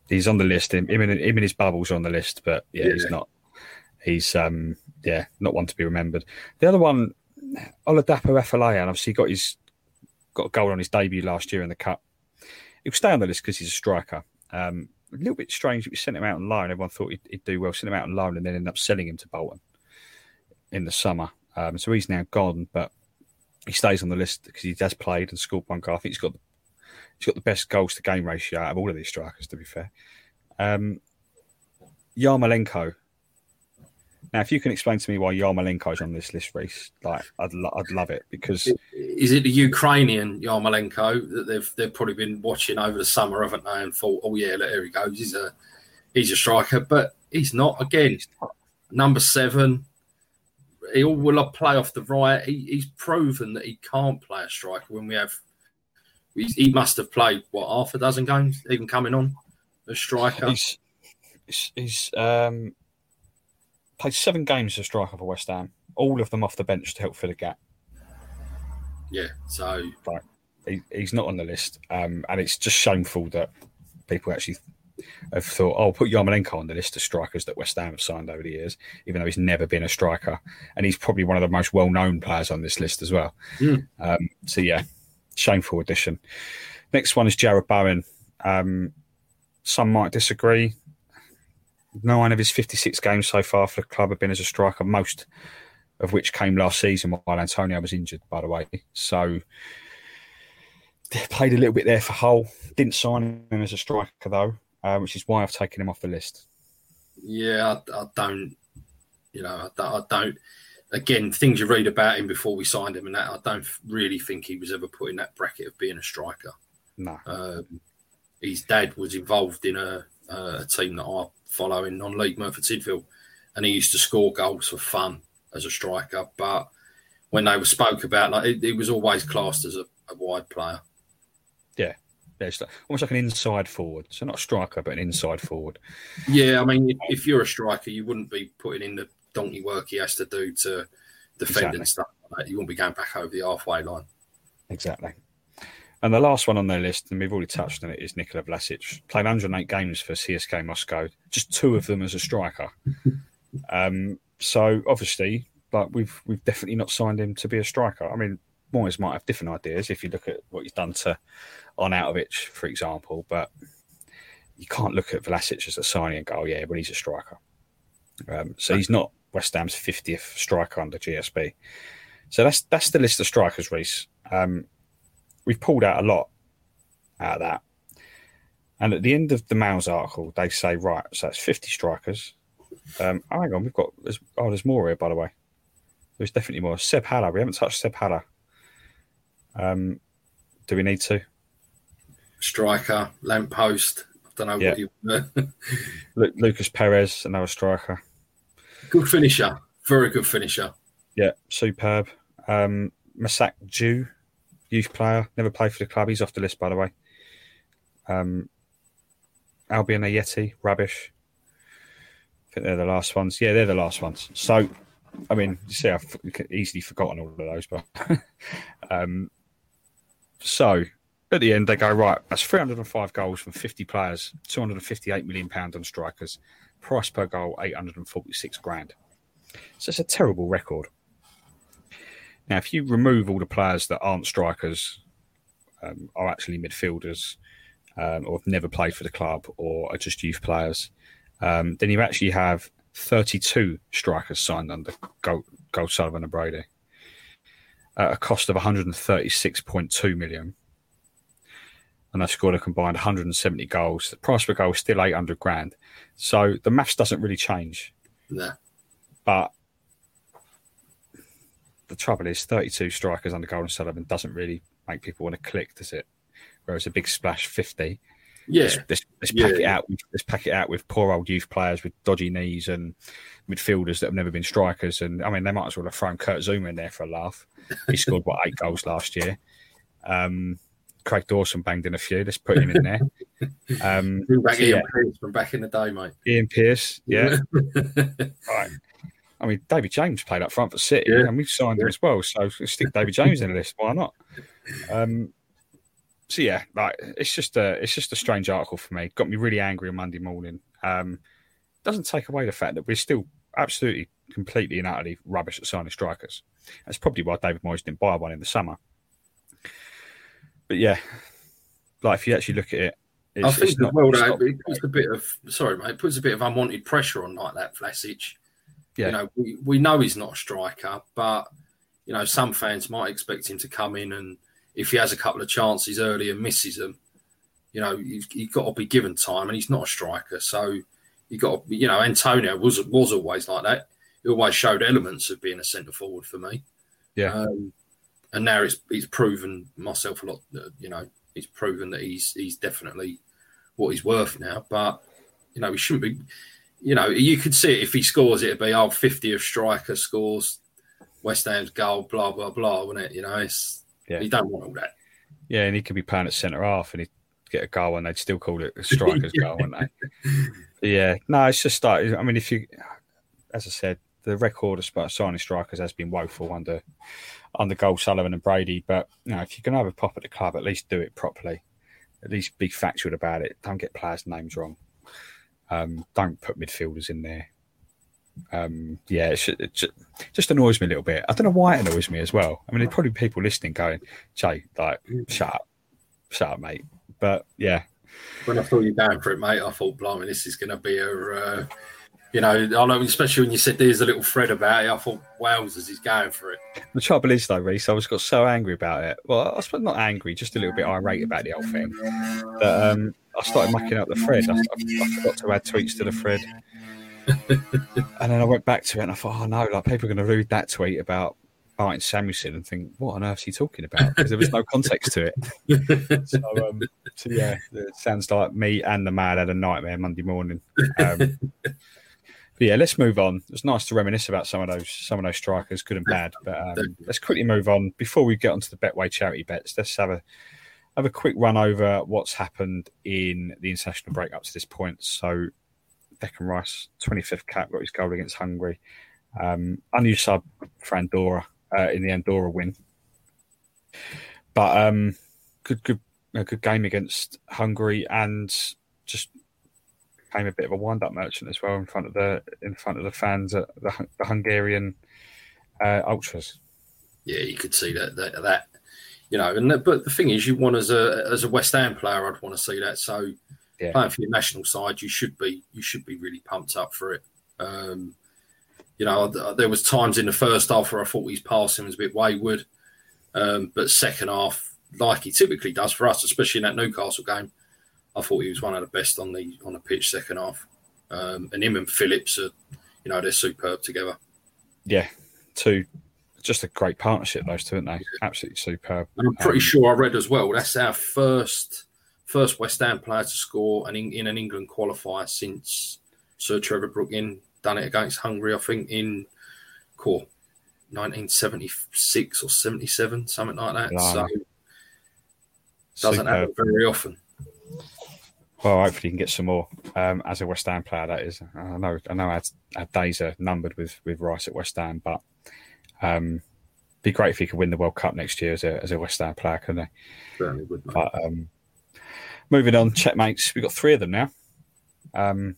he's on the list. Him, him, and, him and his bubbles are on the list, but yeah, he's not. He's um, yeah, not one to be remembered. The other one, Oladapo Afolayan, and obviously got his got a goal on his debut last year in the cup. He'll stay on the list because he's a striker. Um, a little bit strange we sent him out on loan. Everyone thought he'd, he'd do well. Sent him out on loan and then ended up selling him to Bolton in the summer. Um, so he's now gone, but he stays on the list because he has played and scored one goal. I think he's got he's got the best goals to game ratio out of all of these strikers. To be fair, um, Yarmolenko. Now, if you can explain to me why Yarmolenko is on this list, Reece, like I'd lo- I'd love it because Is it the Ukrainian Yarmolenko that they've they've probably been watching over the summer, haven't they? And thought, oh yeah, look, here he goes. He's a he's a striker, but he's not. Again, number seven. He all will play off the right. He, he's proven that he can't play a striker. When we have, he, he must have played what half a dozen games, even coming on a striker. He's he's, he's um, played seven games as striker for West Ham, all of them off the bench to help fill a gap. Yeah, so He, he's not on the list, um, and it's just shameful that people actually have thought, "Oh, put Yarmolenko on the list of strikers that West Ham have signed over the years," even though he's never been a striker, and he's probably one of the most well-known players on this list as well. Mm. Um, so yeah, shameful addition. Next one is Jarrod Bowen. Um, some might disagree. Nine of his 56 games so far for the club have been as a striker, most of which came last season while Antonio was injured, by the way. So played a little bit there for Hull. Didn't sign him as a striker though, uh, which is why I've taken him off the list. Yeah, I, I don't. You know, I, don't- I don't. Again, things you read about him before we signed him, and that I don't really think he was ever put in that bracket of being a striker. No, Um, his dad was involved in a, Uh, a team that I follow in non-league Merthyr Tydfil, and he used to score goals for fun as a striker. But when they were spoke about, like it, it was always classed as a, a wide player. Yeah, it's like, almost like an inside forward. So not a striker, but an inside forward. Yeah, I mean, if, if you're a striker, you wouldn't be putting in the donkey work he has to do to defend Exactly. and stuff like that. You wouldn't be going back over the halfway line. Exactly. And the last one on their list, and we've already touched on it, is Nikola Vlasic. Played 108 games for CSKA Moscow, just two of them as a striker. <laughs> um, so obviously, like we've we've definitely not signed him to be a striker. I mean, Moyes might have different ideas if you look at what he's done to Arnautovic, for example, but you can't look at Vlasic as a signing and go, oh, yeah, but he's a striker. Um, so he's not West Ham's 50th striker under GSB. So that's that's the list of strikers, Reece. Um, we've pulled out a lot out of that. And at the end of the Mails article, they say, right, so that's 50 strikers. Um, oh, hang on, we've got, there's, oh, there's more here, by the way. There's definitely more. Seb Haller, we haven't touched Seb Haller. Um, do we need to? Striker, lamppost. I don't know Yeah. what you. <laughs> Lu- Lucas Perez, another striker. good finisher, very good finisher. Yeah, superb. Um, Mesaque Dju, youth player, never played for the club. He's off the list, by the way. Um, Albian Ajeti, rubbish. I think they're the last ones. Yeah, they're the last ones. So, I mean, you see, I've easily forgotten all of those, but <laughs> um, so at the end they go right. That's 305 goals from 50 players, 258 million pound on strikers. Price per goal 846 grand. So it's a terrible record. Now, if you remove all the players that aren't strikers, um, are actually midfielders, um, or have never played for the club, or are just youth players, um, then you actually have 32 strikers signed under Gold, Gold Sullivan and Brady at a cost of 136.2 million. And they scored a combined 170 goals. The price per goal is still 800 grand. So the maths doesn't really change. Nah. But the trouble is, 32 strikers under Gold and Sullivan doesn't really make people want to click, does it? Whereas a big splash 50, Yeah, let's, let's, let's pack Yeah. it out. With, let's pack it out with poor old youth players with dodgy knees and midfielders that have never been strikers. And I mean, they might as well have thrown Kurt Zouma in there for a laugh. He <laughs> scored what eight goals last year. Um, Craig Dawson banged in a few. Let's put him in there. Um, back so Ian yeah, Pearce from back in the day, mate. Ian Pearce, yeah, <laughs> right. I mean, David James played up front for City, Yeah. and we've signed him as well. So stick David James in the list. Why not? Um, so yeah, like it's just a it's just a strange article for me. Got me really angry on Monday morning. Um, doesn't take away the fact that we're still absolutely, completely and utterly rubbish at signing strikers. That's probably why David Moyes didn't buy one in the summer. But yeah, like if you actually look at it, it's, I think it's as well, though, it puts a bit of sorry, mate. It puts a bit of unwanted pressure on like that Vlasic. Yeah. You know, we, we know he's not a striker, but you know, some fans might expect him to come in and if he has a couple of chances early and misses them, you know, you've, you've got to be given time, and he's not a striker, so you got to, you know, Antonio was was always like that. He always showed elements of being a centre forward for me. Yeah. Um, and now it's he's proven myself a lot. uh, You know, he's proven that he's he's definitely what he's worth now. But you know, he shouldn't be. You know, you could see it if he scores, it'd be oh, 50th striker scores West Ham's goal, blah blah blah, wouldn't it? You know, it's Yeah. you don't want all that. Yeah, and he could be playing at centre half and he'd get a goal and they'd still call it a <laughs> striker's goal, wouldn't they? Yeah, no, it's just like, I mean, if you, as I said, the record of signing strikers has been woeful under under Gold Sullivan and Brady. But you know, if you're going to have a pop at the club, at least do it properly. At least be factual about it. Don't get players' names wrong. Um, don't put midfielders in there. Um, yeah, it, should, it ju- just annoys me a little bit. I don't know why it annoys me as well. I mean, there's probably people listening going, Jay, like, shut up, shut up, mate. But yeah, When I thought you going for it, mate, I thought, blimey, this is going to be a, uh, you know, I know, especially when you said there's a little thread about it, I thought, wowzers, he's going for it. the trouble is, though, Reece, I was got so angry about it. Well, I suppose not angry, just a little bit irate about the whole thing. That um, I started mucking up the thread. I, I, I forgot to add tweets to the thread. <laughs> and then I went back to it and I thought, oh no, like people are going to read that tweet about Martin Samuelsen and think, what on earth is he talking about? Because there was no context to it. <laughs> so, um, so yeah, it sounds like me and the man had a nightmare Monday morning. Um, <laughs> but yeah, let's move on. It's nice to reminisce about some of those some of those strikers, good and bad. But um, let's quickly move on before we get onto the Betway charity bets. Let's have a have a quick run over what's happened in the international break up to this point. So, Declan Rice, 25th cap, got his goal against Hungary. Um, unused sub for Andorra uh, in the Andorra win. But um, good, good, a good game against Hungary, and just became a bit of a wind-up merchant as well in front of the in front of the fans at the, the Hungarian uh, ultras. Yeah, you could see that that, that you know, and but the thing is, you want as a as a West Ham player, I'd want to see that. So yeah. playing for your national side, you should be you should be really pumped up for it. Um, you know, there was times in the first half where I thought his passing was a bit wayward, um, but second half, like he typically does for us, especially in that Newcastle game, I thought he was one of the best on the on the pitch second half. Um, and him and Phillips are, you know, they're superb together. Yeah, two, just a great partnership those two, aren't they? Absolutely superb. And I'm pretty um, sure I read as well that's our first first West Ham player to score an in, in an England qualifier since Sir Trevor Brooking done it against Hungary, I think, in core 1976 or 77, something like that. So doesn't happen very often. Well, hopefully you can get some more um, as a West Ham player. That is, I know, I know, our, our days are numbered with with Rice at West Ham, but um, be great if he could win the World Cup next year as a as a West Ham player, couldn't he? Certainly would. But um, moving on, checkmates. We've got three of them now. Um,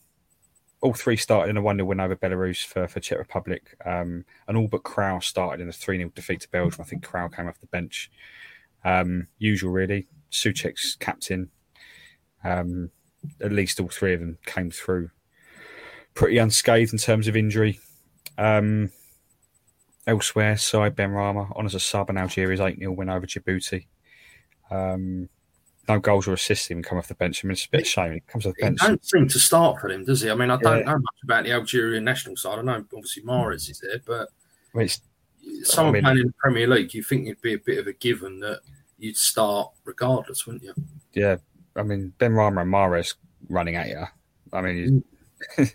all three started in a 1 0 win over Belarus for, for Czech Republic. Um, and all but Kral started in a 3 0 defeat to Belgium. I think Kral came off the bench. Um, usual, really. Souček's captain. Um, at least all three of them came through pretty unscathed in terms of injury. Um, elsewhere, Said Benrahma on as a sub and Algeria's 8 0 win over Djibouti. Um, no goals or assists even come off the bench. I mean, it's a bit of a shame. It comes off the bench. He don't seem to start for him, does he? I mean, I don't yeah. know much about the Algerian national side. I know obviously Mahrez is there, but well, someone I mean, playing in the Premier League, you think it'd be a bit of a given that you'd start regardless, wouldn't you? Yeah, I mean Benrahma and Mahrez running at you. I mean, mm. <laughs>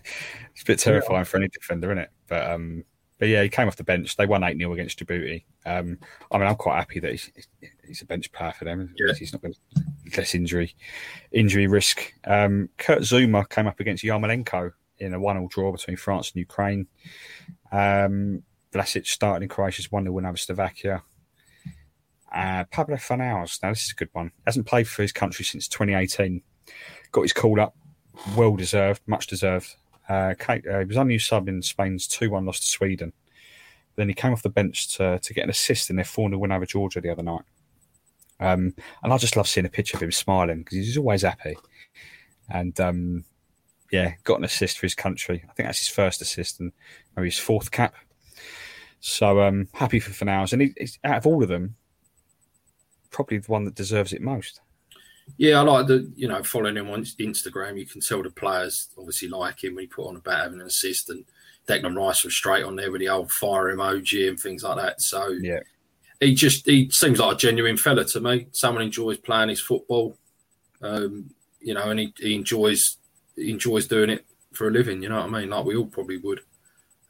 it's a bit terrifying yeah. for any defender, isn't it? But um, but yeah, he came off the bench. They won 8 0 against Djibouti. Um, I mean, I'm quite happy that he's, he's a bench player for them. Yeah. He's not going to less injury injury risk. Um, Kurt Zouma came up against Yarmolenko in a 1 0 draw between France and Ukraine. Um, Vlasic started in Croatia's 1 0 win over Slovakia. Uh, Pablo Fornals, now this is a good one. Hasn't played for his country since 2018. Got his call up, well deserved, much deserved. Uh, uh, he was unused sub in Spain's 2 1 loss to Sweden. Then he came off the bench to, to get an assist in their 4 0 win over Georgia the other night. Um, and I just love seeing a picture of him smiling because he's always happy. And um, yeah, got an assist for his country. I think that's his first assist and maybe his fourth cap. So um, happy for Fornals. And he, out of all of them, probably the one that deserves it most. Yeah, I like the you know following him on Instagram. You can tell the players obviously like him when he put on a bat having an assist, and Declan Rice was straight on there with the old fire emoji and things like that. So yeah, he just he seems like a genuine fella to me. Someone enjoys playing his football, um, you know, and he, he enjoys he enjoys doing it for a living. You know what I mean? Like we all probably would.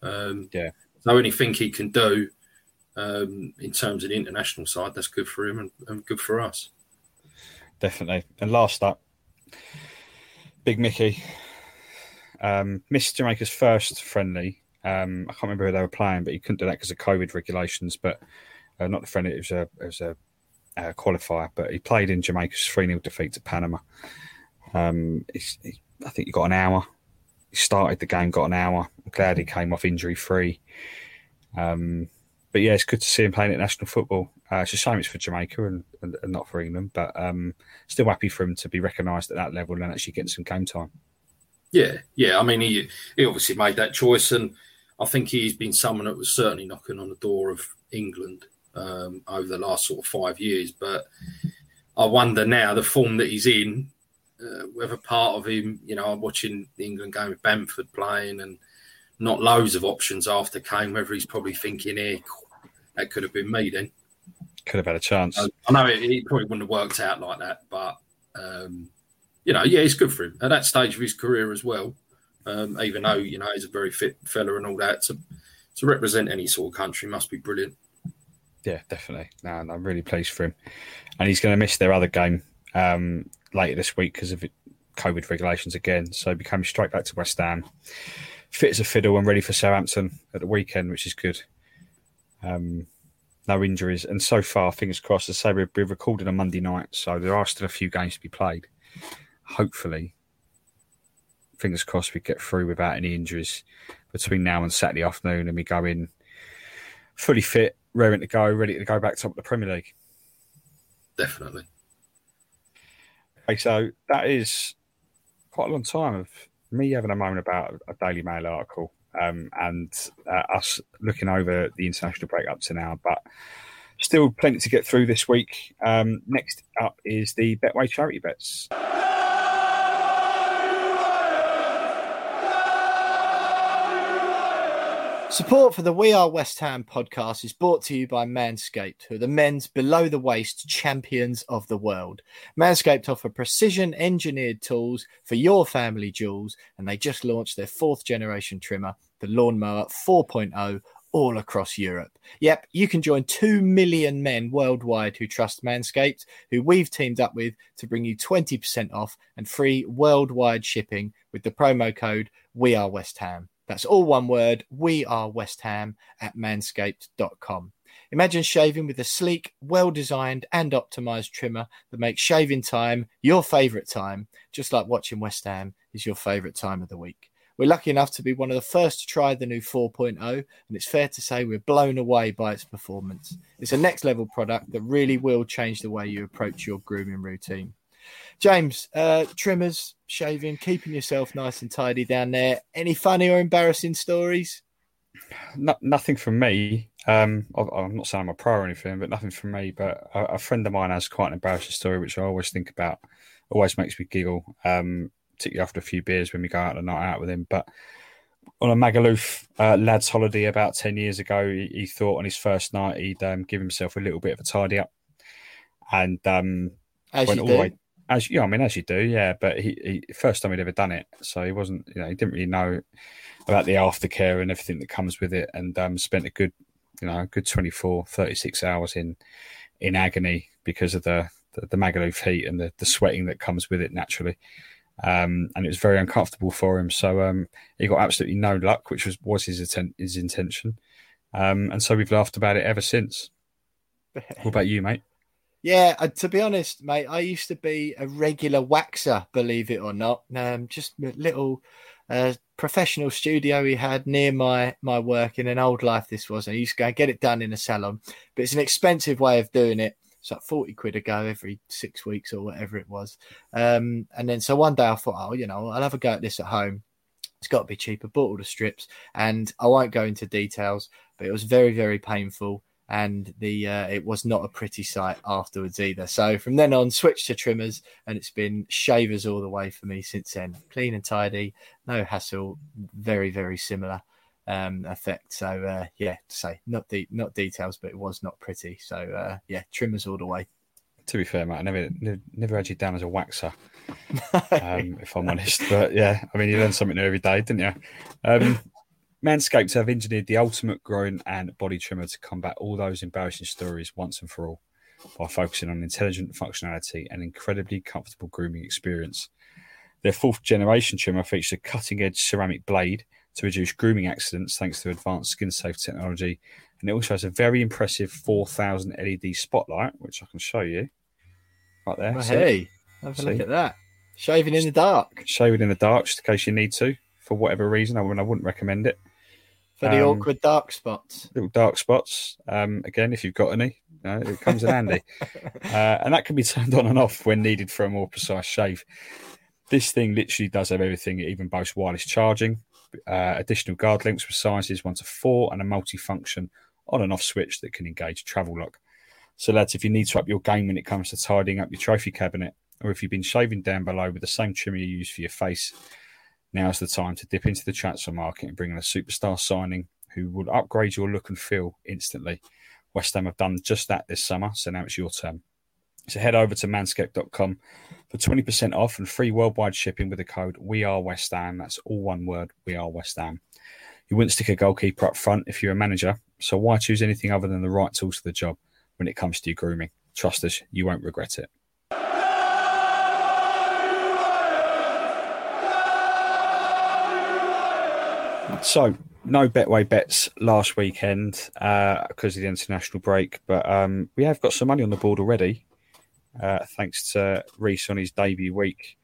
Um, yeah. So anything he can do um, in terms of the international side, that's good for him and, and good for us definitely. And last up, Big Mickey um, missed Jamaica's first friendly. Um, I can't remember who they were playing, but he couldn't do that because of COVID regulations. But uh, not the friendly; it was a, it was a uh, qualifier. But he played in Jamaica's three 0 defeat to Panama. Um, he, I think he got an hour. He started the game, got an hour. I'm glad he came off injury free. Um, but yeah, it's good to see him playing international football. Uh, it's a shame it's for Jamaica and, and, and not for England, but um, still happy for him to be recognised at that level and actually getting some game time. Yeah, yeah. I mean, he he obviously made that choice, and I think he's been someone that was certainly knocking on the door of England um, over the last sort of five years. But I wonder now the form that he's in, uh, whether part of him, you know, I'm watching the England game with Bamford playing and not loads of options after Kane, whether he's probably thinking, here, that could have been me then. Could have had a chance. I know it, it probably wouldn't have worked out like that, but um, you know, yeah, it's good for him at that stage of his career as well. Um, even though you know he's a very fit fella and all that, to to represent any sort of country must be brilliant. Yeah, definitely. No, I'm really pleased for him, and he's going to miss their other game um, later this week because of COVID regulations again. So he becoming straight back to West Ham, fit as a fiddle and ready for Southampton at the weekend, which is good. Um, no injuries, and so far, fingers crossed. As I say, we're, we're recording on Monday night, so there are still a few games to be played. Hopefully, fingers crossed, we get through without any injuries between now and Saturday afternoon, and we go in fully fit, raring to go, ready to go back top of the Premier League. Definitely. Okay, so that is quite a long time of me having a moment about a Daily Mail article um, and uh, us looking over the international break up to now, but still plenty to get through this week. Um, next up is the Betway charity bets. Support for the We Are West Ham podcast is brought to you by Manscaped, who are the men's below the waist champions of the world. Manscaped offer precision engineered tools for your family jewels, and they just launched their fourth generation trimmer, the Lawnmower 4.0, all across Europe. Yep, you can join 2 million men worldwide who trust Manscaped, who we've teamed up with to bring you 20% off and free worldwide shipping with the promo code We Are West Ham. That's all one word. We are West Ham at manscaped.com. Imagine shaving with a sleek, well designed, and optimized trimmer that makes shaving time your favorite time, just like watching West Ham is your favorite time of the week. We're lucky enough to be one of the first to try the new 4.0, and it's fair to say we're blown away by its performance. It's a next level product that really will change the way you approach your grooming routine. James, uh, trimmers, shaving, keeping yourself nice and tidy down there. Any funny or embarrassing stories? No, nothing from me. Um, I'm not saying I'm a pro or anything, but nothing from me. But a, a, friend of mine has quite an embarrassing story, which I always think about. Always makes me giggle, um, particularly after a few beers when we go out a night out with him. But on a Magaluf uh, lads holiday about 10 years ago, he, he, thought on his first night he'd um, give himself a little bit of a tidy up. And um, As went all the way as yeah, I mean, as you do, yeah. But he, he first time he'd ever done it, so he wasn't, you know, he didn't really know about the aftercare and everything that comes with it, and um, spent a good, you know, a good 24, 36 hours in in agony because of the the, the Magaluf heat and the, the sweating that comes with it naturally. Um, and it was very uncomfortable for him. So um, he got absolutely no luck, which was was his atten- his intention. Um, and so we've laughed about it ever since. <laughs> what about you, mate? Yeah, uh, to be honest, mate, I used to be a regular waxer, believe it or not. Um, just a little uh, professional studio he had near my my work in an old life. This was. I used to go and get it done in a salon, but it's an expensive way of doing it. It's like forty quid a go every six weeks or whatever it was. Um, and then so one day I thought, oh, you know, I'll have a go at this at home. It's got to be cheaper. Bought all the strips, and I won't go into details, but it was very very painful and the uh, it was not a pretty sight afterwards either. So from then on, switched to trimmers, and it's been shavers all the way for me since then. Clean and tidy, no hassle, very very similar um, effect. So uh, yeah, to say not the not details, but it was not pretty. So uh, yeah, trimmers all the way. To be fair, Matt, I never never, never had you down as a waxer, <laughs> um, if I'm honest. But yeah, I mean, you learn something new every day, didn't you? Um, Manscaped have engineered the ultimate groin and body trimmer to combat all those embarrassing stories once and for all by focusing on intelligent functionality and incredibly comfortable grooming experience. Their fourth generation trimmer features a cutting edge ceramic blade to reduce grooming accidents thanks to advanced skin safe technology. And it also has a very impressive 4000 LED spotlight, which I can show you right there. Hey, have a See? look at that. Shaving in the dark. Shaving in the dark, just in case you need to, for whatever reason. I, mean, I wouldn't recommend it the um, awkward dark spots. Little dark spots. Um, again, if you've got any, it comes in handy. <laughs> Uh, and that can be turned on and off when needed for a more precise shave. This thing literally does have everything. It even boasts wireless charging, uh, additional guard links with sizes one to four, and a multi-function on and off switch that can engage travel lock. So, lads, if you need to up your game when it comes to tidying up your trophy cabinet, or if you've been shaving down below with the same trimmer you use for your face, Now's the time to dip into the transfer market and bring in a superstar signing who will upgrade your look and feel instantly. West Ham have done just that this summer, so now it's your turn. So head over to manscaped.com for 20% off and free worldwide shipping with the code We Are West Ham. That's all one word, We Are West Ham. You wouldn't stick a goalkeeper up front if you're a manager, So why choose anything other than the right tools for the job when it comes to your grooming? Trust us, you won't regret it. So, no Betway bets last weekend uh, because of the international break, but um, we have got some money on the board already, uh, thanks to Reece on his debut week,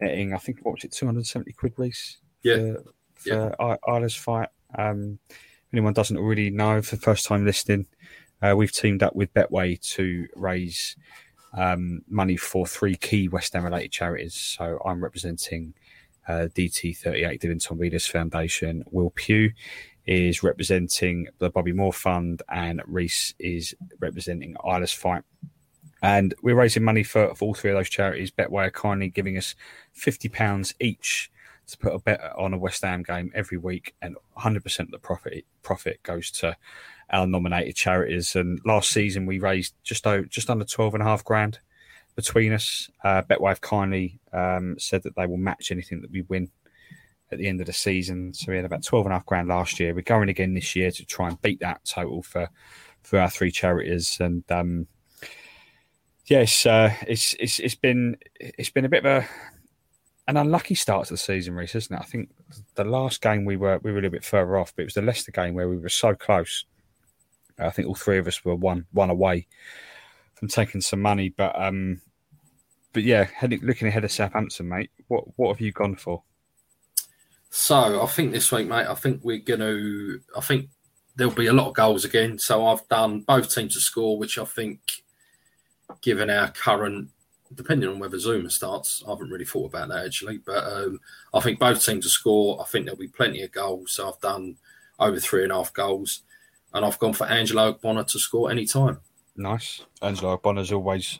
netting I think what was it, two hundred seventy quid, Reece? Yeah, for, for yeah. Isla's fight. Um, if anyone doesn't already know, for the first time listening, uh, we've teamed up with Betway to raise um, money for three key West Ham related charities. So I'm representing uh, DT38 Dylan Tombides Foundation. Will Pugh is representing the Bobby Moore Fund, and Reece is representing Isla's Fight. And we're raising money for, for all three of those charities. Betway are kindly giving us £50 each to put a bet on a West Ham game every week, and 100% of the profit profit goes to our nominated charities. And last season we raised just just under 12 and a half grand between us. Uh, Betway kindly um, said that they will match anything that we win at the end of the season. So we had about 12 and a half grand last year. We're going again this year to try and beat that total for, for our three charities. And um, yes, uh, it's, it's, it's been, it's been a bit of a, an unlucky start to the season, Reece, isn't it? I think the last game we were we were a little bit further off, but it was the Leicester game where we were so close. I think all three of us were one one away from taking some money, but um, but yeah, heading, looking ahead of Southampton, mate. What what have you gone for? So I think this week, mate. I think we're going to. I think there'll be a lot of goals again. So I've done both teams to score, which I think, given our current, depending on whether Zouma starts, I haven't really thought about that actually. But um, I think both teams to score. I think there'll be plenty of goals. So I've done over three and a half goals, and I've gone for Angelo Ogbonna to score any time. Nice, Angelo Ogbonna's always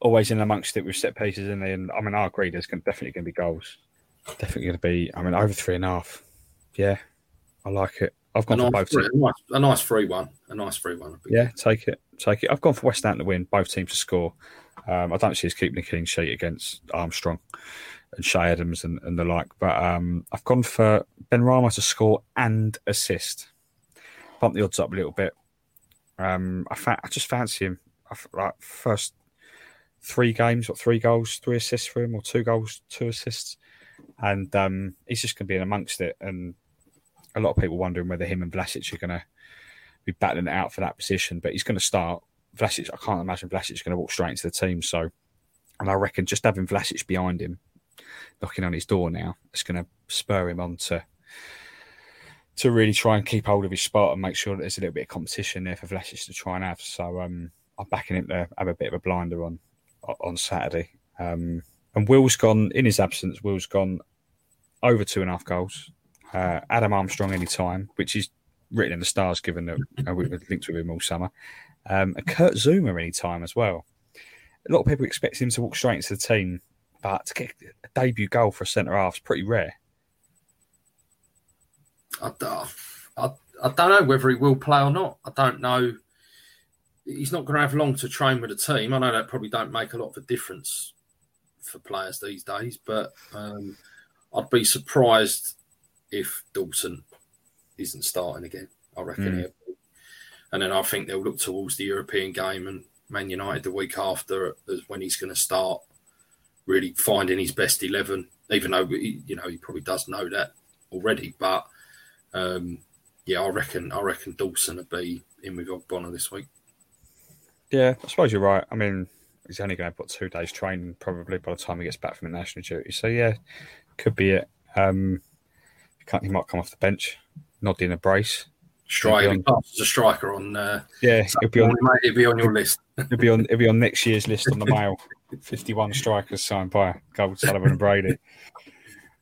always in amongst it with set pieces in there. And I mean, I agree. There's definitely going to be goals. Definitely going to be. I mean, over three and a half. Yeah, I like it. I've gone a for both. Free, a, nice, a nice free one. A nice free one. Yeah, take it. Take it. I've gone for West Ham to win. Both teams to score. Um, I don't see us keeping a clean sheet against Armstrong and Che Adams and, and the like. But um, I've gone for Benrahma to score and assist. Bump the odds up a little bit. Um, I, fa- I just fancy him. I, like first three games, what three goals, three assists for him, or two goals, two assists, and um, he's just going to be in amongst it. And a lot of people wondering whether him and Vlasic are going to be battling it out for that position, but he's going to start. Vlasic, I can't imagine Vlasic going to walk straight into the team. So, and I reckon just having Vlasic behind him, knocking on his door now, it's going to spur him on to to really try and keep hold of his spot and make sure that there's a little bit of competition there for Vlasic to try and have. So um, I'm backing him to have a bit of a blinder on on Saturday. Um, and Will's gone in his absence. Will's gone over two and a half goals. Uh, Adam Armstrong anytime, which is written in the stars, given that uh, we've linked with him all summer. Um, and Kurt Zouma anytime as well. A lot of people expect him to walk straight into the team, but to get a debut goal for a centre half is pretty rare. I, I, I don't know whether he will play or not. I don't know he's not going to have long to train with the team. I know that probably don't make a lot of a difference for players these days, but um, I'd be surprised if Dawson isn't starting again. I reckon mm. And then I think they'll look towards the European game and Man United the week after as when he's going to start really finding his best eleven. Even though he, you know he probably does know that already, but um, yeah, I reckon I reckon Dawson will be in with Ogbonna this week. Yeah, I suppose you're right. I mean, he's only going to put two days training probably by the time he gets back from the national duty. So yeah, could be it. Um, he might come off the bench, not in a brace. Striker, on, as a striker on. Uh, yeah, he'll be on. He'll be on your list. he'll be on. He'll be on next year's list on the <laughs> mail. Fifty-one strikers signed by Gold, Sullivan, and Brady.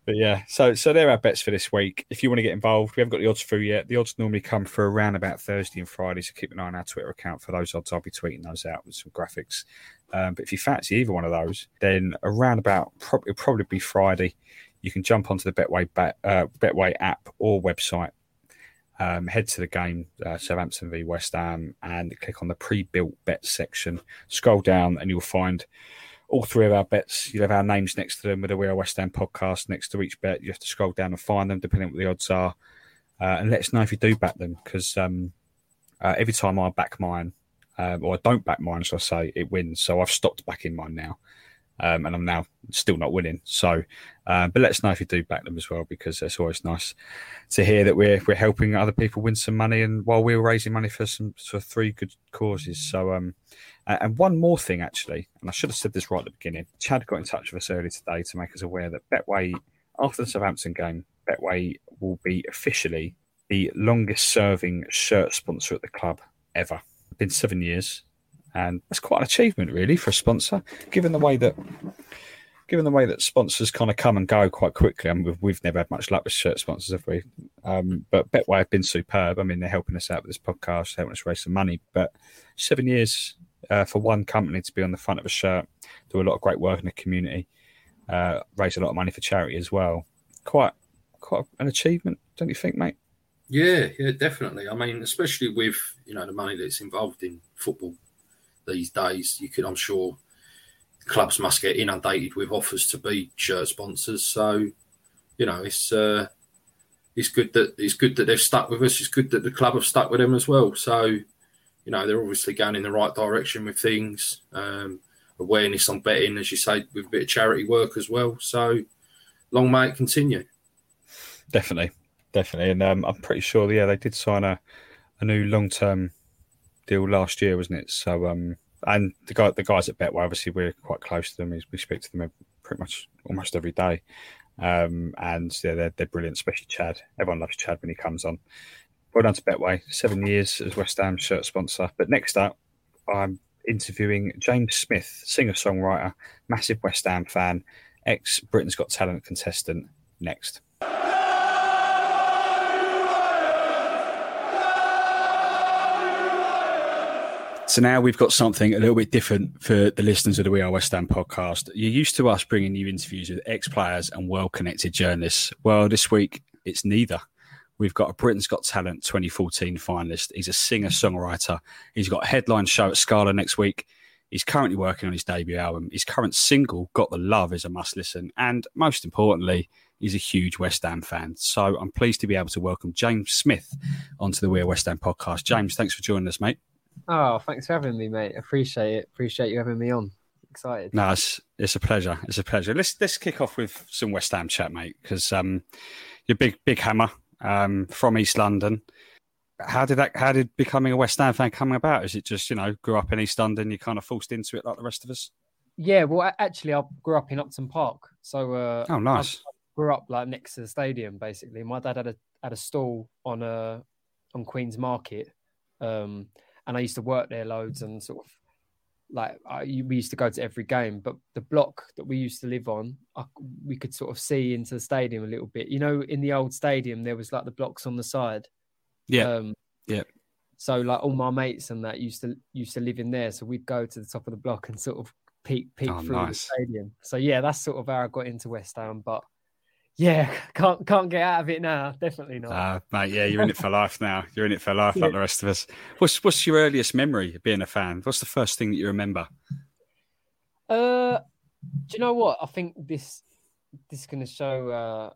But yeah, so so there are bets for this week. If you want to get involved, we haven't got the odds through yet. The odds normally come for around about Thursday and Friday, so keep an eye on our Twitter account for those odds. I'll be tweeting those out with some graphics. Um, but if you fancy either one of those, then around about probably it'll probably be Friday. You can jump onto the Betway bet, uh, Betway app or website. Um, head to the game, uh, Southampton v West Ham, and click on the pre-built bet section. Scroll down, and you'll find all three of our bets, you'll have our names next to them with a We Are West Ham podcast next to each bet. You have to scroll down and find them, depending on what the odds are. Uh, and let us know if you do back them because um, uh, every time I back mine, um, or I don't back mine, shall I say, it wins. So I've stopped backing mine now, um, and I'm now still not winning. So, uh, but let us know if you do back them as well, because it's always nice to hear that we're we're helping other people win some money, and while we're raising money for some for three good causes. So, um, and one more thing actually, and I should have said this right at the beginning. Chad got in touch with us earlier today to make us aware that Betway, after the Southampton game, Betway will be officially the longest serving shirt sponsor at the club ever. Been seven years, and that's quite an achievement, really, for a sponsor. Given the way that, given the way that sponsors kind of come and go quite quickly. I mean, we've, we've never had much luck with shirt sponsors, have we? Um, but Betway have been superb. I mean, they're helping us out with this podcast, helping us raise some money. But seven years uh, for one company to be on the front of a shirt, do a lot of great work in the community, uh, raise a lot of money for charity as well. Quite, quite an achievement, don't you think, mate? Yeah, yeah, definitely. I mean, especially with you know the money that's involved in football these days, you could, I'm sure, clubs must get inundated with offers to be shirt sponsors. So, you know, it's uh, it's good that it's good that they've stuck with us. It's good that the club have stuck with them as well. So, you know, they're obviously going in the right direction with things. Um, awareness on betting, as you say, with a bit of charity work as well. So, long may it continue. Definitely, definitely, and um, I'm pretty sure. Yeah, they did sign a a new long term deal last year, wasn't it? So, um, and the guy, the guys at Betway, obviously, we're quite close to them. We speak to them pretty much almost every day, um, and yeah, they're they're brilliant. Especially Chad. Everyone loves Chad when he comes on. Well done to Betway. Seven years as West Ham shirt sponsor. But next up, I'm interviewing James Smith, singer songwriter, massive West Ham fan, ex Britain's Got Talent contestant. Next. So now we've got something a little bit different for the listeners of the We Are West Ham podcast. You're used to us bringing you interviews with ex players and well connected journalists. Well, this week it's neither. We've got a Britain's Got Talent 2014 finalist. He's a singer songwriter. He's got a headline show at Scala next week. He's currently working on his debut album. His current single, Got the Love, is a must listen. And most importantly, he's a huge West Ham fan. So I'm pleased to be able to welcome James Smith onto the We Are West Ham podcast. James, thanks for joining us, mate. Oh, thanks for having me, mate. Appreciate it. Appreciate you having me on. Excited. No, it's, it's a pleasure. It's a pleasure. Let's let's kick off with some West Ham chat, mate, because um, you're big big hammer um, from East London. How did that? How did becoming a West Ham fan come about? Is it just you know grew up in East London, you kind of forced into it like the rest of us? Yeah, well, actually, I grew up in Upton Park, so uh, oh, nice. I grew up like next to the stadium, basically. My dad had a had a stall on a uh, on Queen's Market, um, and I used to work there loads and sort of like I, we used to go to every game. But the block that we used to live on, I, we could sort of see into the stadium a little bit. You know, in the old stadium, there was like the blocks on the side. Yeah, um, yeah. So like all my mates and that used to used to live in there, so we'd go to the top of the block and sort of peek peek oh, through nice. the stadium. So yeah, that's sort of how I got into West Ham. But yeah, <laughs> can't can't get out of it now. Definitely not. Uh, mate, yeah, you're in it for <laughs> life now. You're in it for life, yeah. like the rest of us. What's what's your earliest memory of being a fan? What's the first thing that you remember? Uh, do you know what? I think this this is going to show. Uh,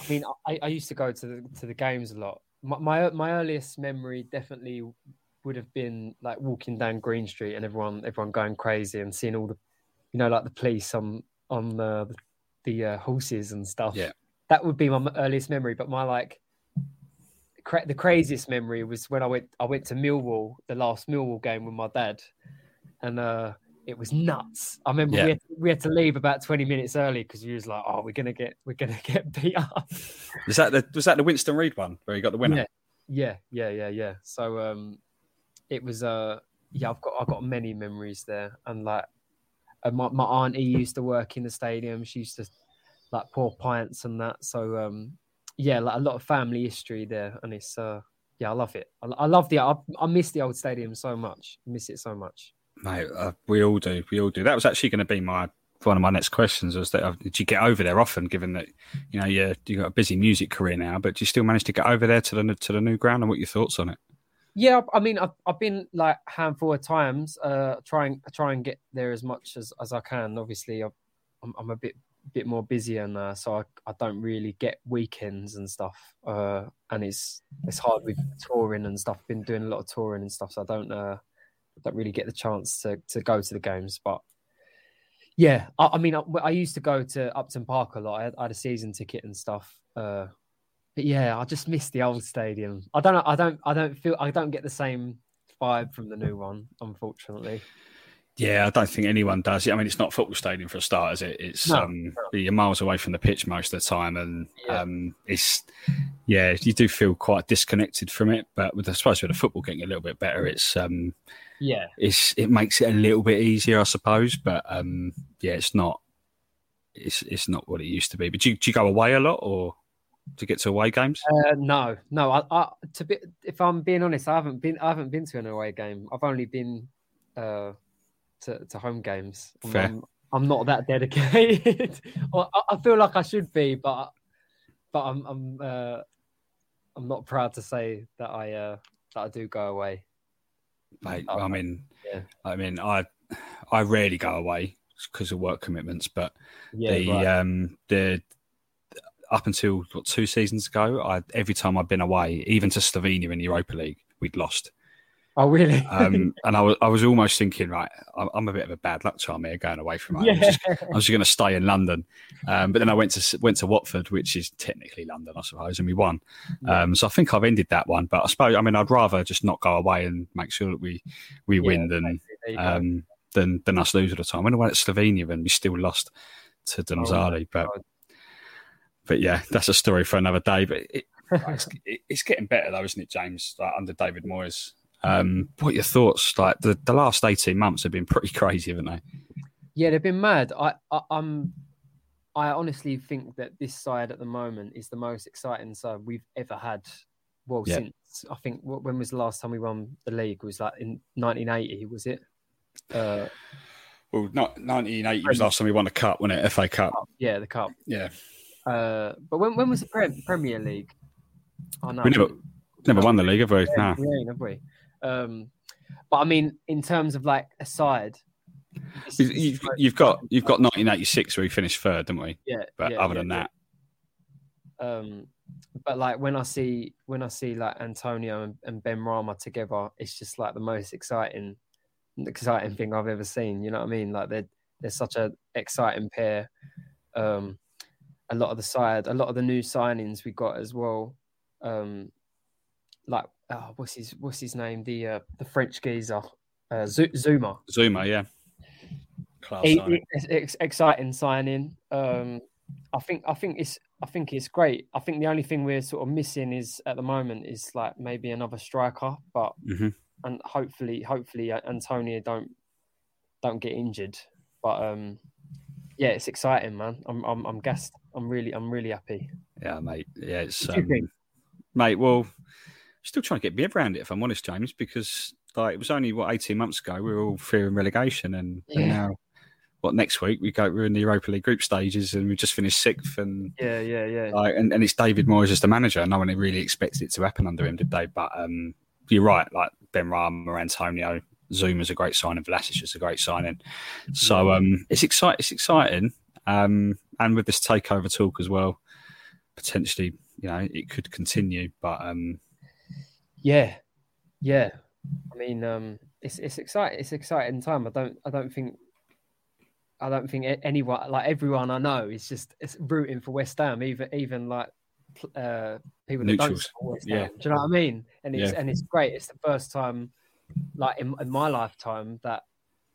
I mean, I, I used to go to the, to the games a lot. My, my my earliest memory definitely would have been like walking down Green Street and everyone everyone going crazy and seeing all the, you know, like the police on on the the uh, horses and stuff. Yeah, that would be my earliest memory. But my like cra- the craziest memory was when I went I went to Millwall, the last Millwall game with my dad, and uh, it was nuts. I remember yeah. we, had, we had to leave about twenty minutes early because he was like, "Oh, we're gonna get we're gonna get <laughs> beat up." Was that the was that the Winston Reid one where he got the winner? Yeah, yeah, yeah, yeah. yeah. So um, it was uh, yeah, I've got I've got many memories there, and like and my, my auntie used to work in the stadium. She used to like pour pints and that. So um, yeah, like a lot of family history there, and it's uh, yeah, I love it. I, I love the I, I, miss the old stadium so much. Miss it so much. Mate, uh, we all do. We all do. That was actually going to be my one of my next questions. Was that uh, did you get over there often? Given that you know you you got a busy music career now, but do you still manage to get over there to the to the new ground? And what your thoughts on it? Yeah, I mean, I've, I've been like a handful of times, uh, trying try and get there as much as, as I can. Obviously, I'm, I'm a bit bit more busier now, so I, I don't really get weekends and stuff. Uh, and it's it's hard with touring and stuff. Been doing a lot of touring and stuff, so I don't uh, don't really get the chance to to go to the games. But yeah, I, I mean, I, I, used to go to Upton Park a lot. I had, I had a season ticket and stuff. Uh, but yeah, I just miss the old stadium. I don't know. I don't. I don't feel. I don't get the same vibe from the new one, unfortunately. Yeah, I don't think anyone does. I mean, it's not football stadium for a start, is it? It's no, um, no. you're miles away from the pitch most of the time, and yeah. um, it's yeah, you do feel quite disconnected from it. But with I suppose with the football getting a little bit better, it's um, yeah, it's it makes it a little bit easier, I suppose. But um, yeah, it's not it's it's not what it used to be. But do you, do you go away a lot, or to get to away games? Uh, no, no. I, I, to be, if I'm being honest, I haven't been. I haven't been to an away game. I've only been uh, to, to home games. Fair. I'm, I'm not that dedicated. <laughs> I, I feel like I should be, but but I'm I'm uh, I'm not proud to say that I uh, that I do go away. Mate, I mean, yeah. I mean, I I rarely go away because of work commitments, but yeah, the right. um the up until what two seasons ago, I every time I've been away, even to Slovenia in the Europa League, we'd lost. Oh, really? um, <laughs> and I was, I was almost thinking, right, I'm a bit of a bad luck charm here going away from home. Yeah. I'm just, just going to stay in London. Um, but then I went to went to Watford, which is technically London, I suppose, and we won. Yeah. Um, so I think I've ended that one. But I suppose, I mean, I'd rather just not go away and make sure that we we yeah, win than um, than than us lose at the time. When I went to Slovenia and we still lost to Domžale, oh, but but yeah, that's a story for another day. But it, <laughs> it's, it's, getting better though, isn't it, James? Like under David Moyes. Um, what are your thoughts? Like the, the last eighteen months have been pretty <laughs> crazy, haven't they? Yeah, they've been mad. I, I am I honestly think that this side at the moment is the most exciting side we've ever had. Well, yeah. since I think when was the last time we won the league? It was like in 1980, was it? Uh, well, not 1980 was last time we won the cup, wasn't it? FA Cup. Yeah, the cup. Yeah. Uh, but when when was the Premier League? Oh no, we never never won the league, have we? Yeah, no. we ain't, have we? Um, but I mean, in terms of like a side, you've, you've got you've got 1986 where we finished third, didn't we? Yeah. But yeah, other yeah, than that, um, but like when I see when I see like Antonio and, and Benrahma together, it's just like the most exciting exciting thing I've ever seen. You know what I mean? Like they're they're such an exciting pair. Um, a lot of the side, a lot of the new signings we got as well. Um, like oh, what's his what's his name? The uh, the French geezer, uh, Z- Zouma. Zouma, yeah. He, it's exciting signing. Um, I think I think it's I think it's great. I think the only thing we're sort of missing is at the moment is like maybe another striker, but mm-hmm. and hopefully hopefully Antonio don't don't get injured. But um, yeah, it's exciting, man. I'm I'm I'm gassed. I'm really I'm really happy. Yeah, mate. Yeah, it's um, mate. Well, still trying to get my head around it, if I'm honest, James, because like it was only what 18 months ago we were all fearing relegation, and, yeah. and now what next week we go we're in the Europa League group stages and we just finished sixth, and yeah, yeah, yeah. Like, and, and it's David Moyes as the manager. No one really expected it to happen under him, did they? But um, you're right. Like Benrahma, Antonio, Zouma is a great sign and Vlasic is a great signing. So um, it's exciting. It's exciting. Um, and with this takeover talk as well, potentially, you know, it could continue. But um, yeah, yeah. I mean, um, it's it's exciting. It's exciting time. I don't I don't think I don't think anyone like everyone I know is just it's rooting for West Ham. Even even like uh, people that don't support West Ham. Yeah. Do you know what I mean? And it's yeah. and it's great. It's the first time, like in, in my lifetime, that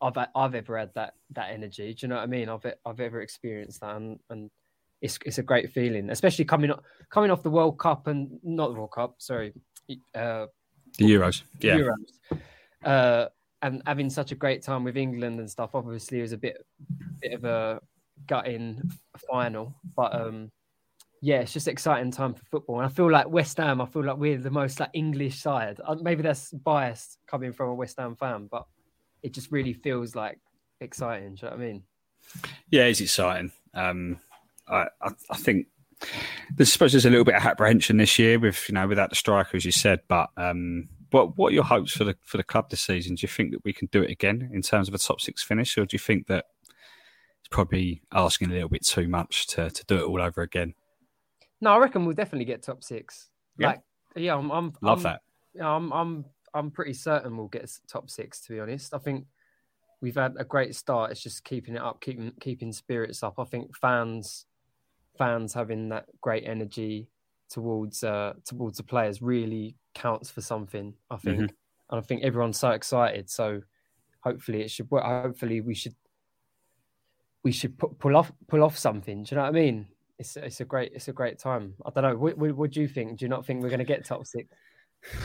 I've I've ever had that that energy. Do you know what I mean? I've I've ever experienced that, and, and it's it's a great feeling, especially coming coming off the World Cup and not the World Cup. Sorry, uh, the Euros, yeah, Euros, uh, and having such a great time with England and stuff. Obviously, it was a bit bit of a gutting final, but um, yeah, it's just exciting time for football. And I feel like West Ham, I feel like we're the most like English side. Uh, maybe that's biased coming from a West Ham fan, but it just really feels like exciting. Do you know what I mean? Yeah, it's exciting. Um, I, I, I think I suppose there's a little bit of apprehension this year with you know without the striker as you said, but um, what what are your hopes for the for the club this season? Do you think that we can do it again in terms of a top six finish, or do you think that it's probably asking a little bit too much to to do it all over again. No, I reckon we'll definitely get top six. Yeah. Like, yeah, I'm, I'm Love I'm, that. Yeah, I'm, I'm, I'm pretty certain we'll get top six. To be honest, I think we've had a great start. It's just keeping it up, keeping keeping spirits up. I think fans, fans having that great energy towards uh towards the players really counts for something. I think, Mhm. and I think everyone's so excited. So hopefully it should work. Hopefully we should we should pu- pull off pull off something. Do you know what I mean? It's it's a great it's a great time. I don't know. What, what, what do you think? Do you not think we're going to get top six?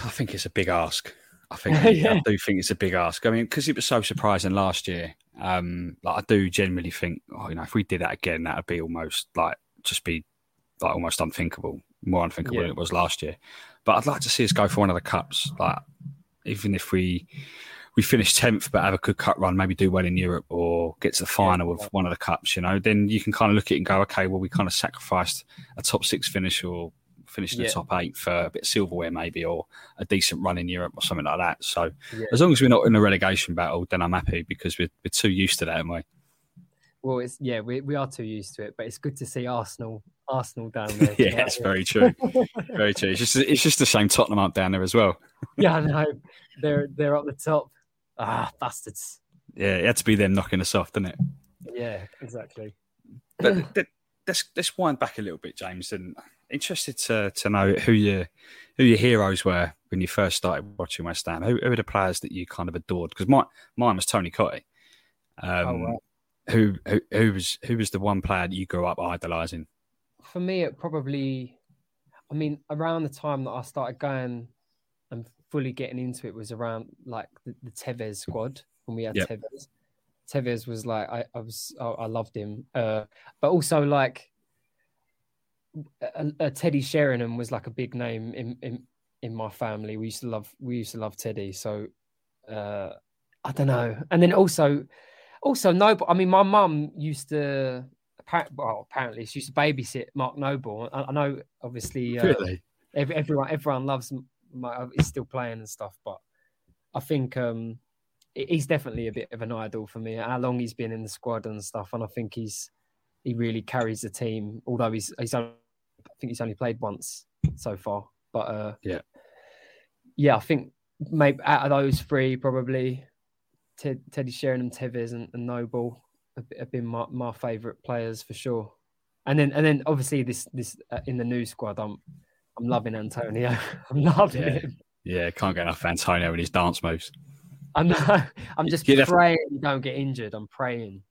I think it's a big ask. I think <laughs> Yeah. I do think it's a big ask. I mean, because it was so surprising last year. Um, like I do genuinely think, oh, you know, if we did that again, that would be almost like just be like almost unthinkable, more unthinkable Yeah. than it was last year. But I'd like to see us go for one of the cups. Like even if we we finish tenth, but have a good cup run, maybe do well in Europe or get to the final of one of the cups. You know, then you can kind of look at it and go, okay, well, we kind of sacrificed a top six finish or finish in the Yeah. top eight for a bit of silverware, maybe, or a decent run in Europe or something like that. So Yeah. as long as we're not in a relegation battle, then I'm happy because we're, we're too used to that, aren't we? Well, it's yeah, we we are too used to it, but it's good to see Arsenal Arsenal down <laughs> there. yeah, it's very true. <laughs> very true. It's just it's just the same Tottenham up down there as well. <laughs> yeah, I know. They're they're up the top. Ah, bastards. Yeah, it had to be them knocking us off, didn't it? Yeah, exactly. But let's let's wind back a little bit, James, and interested to to know who your who your heroes were when you first started watching West Ham. Who, who were the players that you kind of adored? Because my mine was Tony Cottee. Um, Oh, wow. who, who who was who was the one player that you grew up idolising? For me, it probably. I mean, around the time that I started going and fully getting into it was around like the, the Tevez squad when we had Yep. Tevez. Tevez was like I, I was I, I loved him, uh, but also like uh, uh, Teddy Sheringham was like a big name in, in in my family. We used to love we used to love Teddy, so uh, I don't know. And then also also Noble. I mean, my mum used to well apparently she used to babysit Mark Noble. I, I know obviously uh, ev- everyone everyone loves. My, he's still playing and stuff, but I think um, he's definitely a bit of an idol for me. How long he's been in the squad and stuff, and I think he's he really carries the team. Although he's he's only, I think he's only played once so far, but uh, Yeah. yeah, I think maybe out of those three, probably Ted, Teddy Sheringham, Tevez, and, and Noble have, have been my, my favourite players for sure. And then and then obviously this this uh, in the new squad, I'm I'm loving Antonio. <laughs> I'm loving Yeah. him. Yeah, can't get enough Antonio and his dance moves. I'm <laughs> I'm just that's- praying he don't get injured. I'm praying.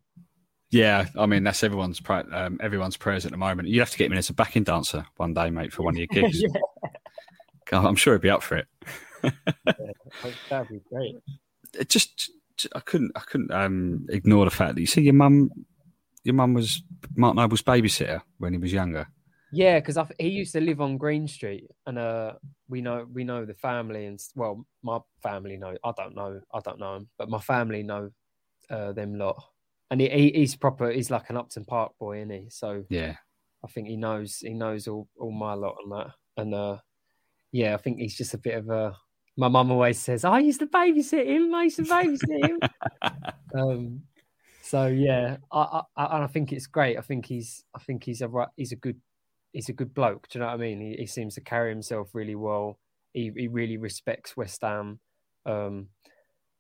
Yeah, I mean that's everyone's pra- um, everyone's prayers at the moment. You have to get him in as a backing dancer one day, mate, for one of your <laughs> gigs. yeah, I'm sure he'd be up for it. <laughs> that'd be great. It just, I couldn't, I couldn't um, ignore the fact that you see your mum, your mum was Mark Noble's babysitter when he was younger. Yeah, because he used to live on Green Street, and uh, we know we know the family, and well, my family know. I don't know, I don't know him, but my family know uh, them lot. And he, he, he's proper. He's like an Upton Park boy, isn't he? So Yeah, I think he knows he knows all, all my lot and that. And uh, yeah, I think he's just a bit of a. My mum always says, "I used to babysit him. I used to babysit him." <laughs> um, so yeah, I, I I think it's great. I think he's I think he's a right- he's a good he's a good bloke. Do you know what I mean? He, he seems to carry himself really well. He he really respects West Ham, um,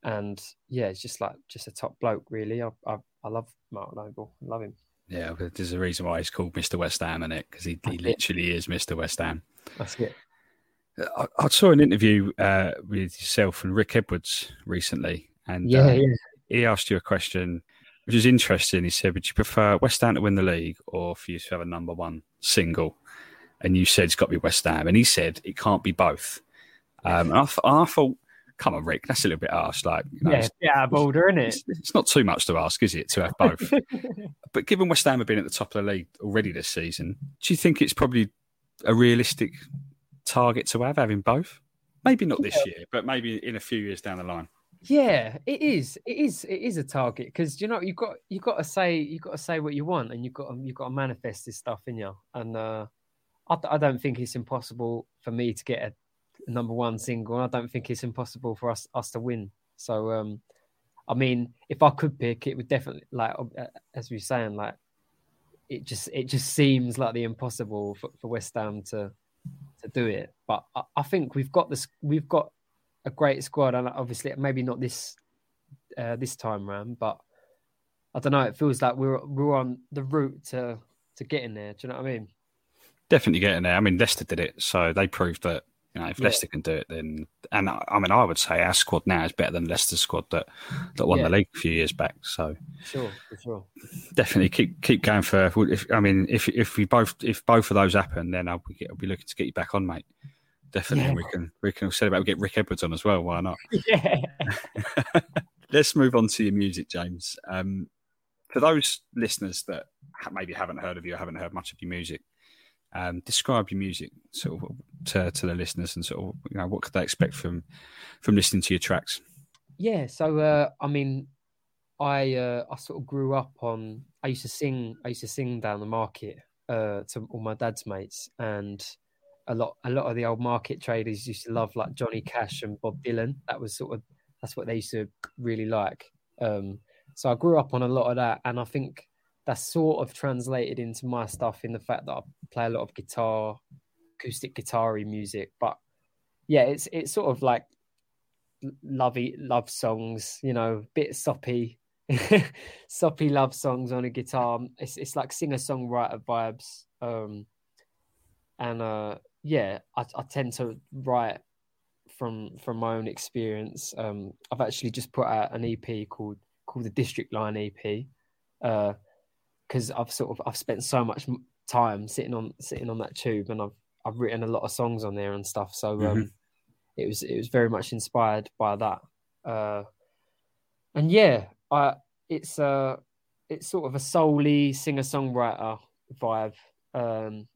and yeah, it's just like just a top bloke. Really, I I, I love Mark Noble. I love him. yeah. But there's a reason why he's called Mr. West Ham, in it? Because he, he literally is Mr. West Ham. That's it. I, I saw an interview uh, with yourself and Rick Edwards recently, and Yeah, uh, yeah. he asked you a question which is interesting. He said, "Would you prefer West Ham to win the league, or for you to have a number one single?" And you said it's got to be West Ham, and he said it can't be both. Um, and I, th- I thought, "Come on, Rick, that's a little bit harsh. Like, you know, Yeah, it's, yeah, bolder, isn't it? it's, it's not too much to ask, is it, to have both?" <laughs> but given West Ham have been at the top of the league already this season, do you think it's probably a realistic target to have having both? Maybe not this year, but maybe in a few years down the line. Yeah, it is. It is. It is a target because you know you've got you've got to say you've got to say what you want, and you got to, you got to manifest this stuff in you. And uh, I, I don't think it's impossible for me to get a number one single. and I don't think it's impossible for us us to win. So um, I mean, if I could pick, it would definitely like uh, as we are saying, like it just it just seems like the impossible for, for West Ham to to do it. But I, I, think we've got this. We've got a great squad, and obviously maybe not this uh, this time round, but I don't know. It feels like we're we're on the route to to getting there. Do you know what I mean? Definitely getting there. I mean, Leicester did it, so they proved that you know if yeah. Leicester can do it, then and I mean, I would say our squad now is better than Leicester's squad that that won yeah. the league a few years back. So sure, for sure, definitely keep keep going for. If I mean, if if we both if both of those happen, then I'll be, I'll be looking to get you back on, mate. Definitely, yeah. we can we can celebrate. We get Rick Edwards on as well. Why not? <laughs> Yeah. Let's move on to your music, James. Um, for those listeners that maybe haven't heard of you, haven't heard much of your music, um, describe your music sort of to, to the listeners and sort of you know what could they expect from from listening to your tracks. Yeah, so uh, I mean, I uh, I sort of grew up on. I used to sing. I used to sing down the market uh, to all my dad's mates, and a lot a lot of the old market traders used to love like Johnny Cash and Bob Dylan. That was sort of that's what they used to really like. Um, so I grew up on a lot of that, and I think that's sort of translated into my stuff in the fact that I play a lot of guitar, acoustic guitar music. But yeah, it's it's sort of like lovey love songs, you know, a bit soppy, <laughs> soppy love songs on a guitar. It's it's like singer songwriter vibes. Um, and uh, yeah, I, I tend to write from from my own experience. Um, I've actually just put out an EP called called the District Line EP because I've sort of I've spent so much time sitting on sitting on that tube and I've I've written a lot of songs on there and stuff. So um, mm-hmm. it was it was very much inspired by that. Uh, and yeah, I it's uh it's sort of a solely singer songwriter vibe. Um,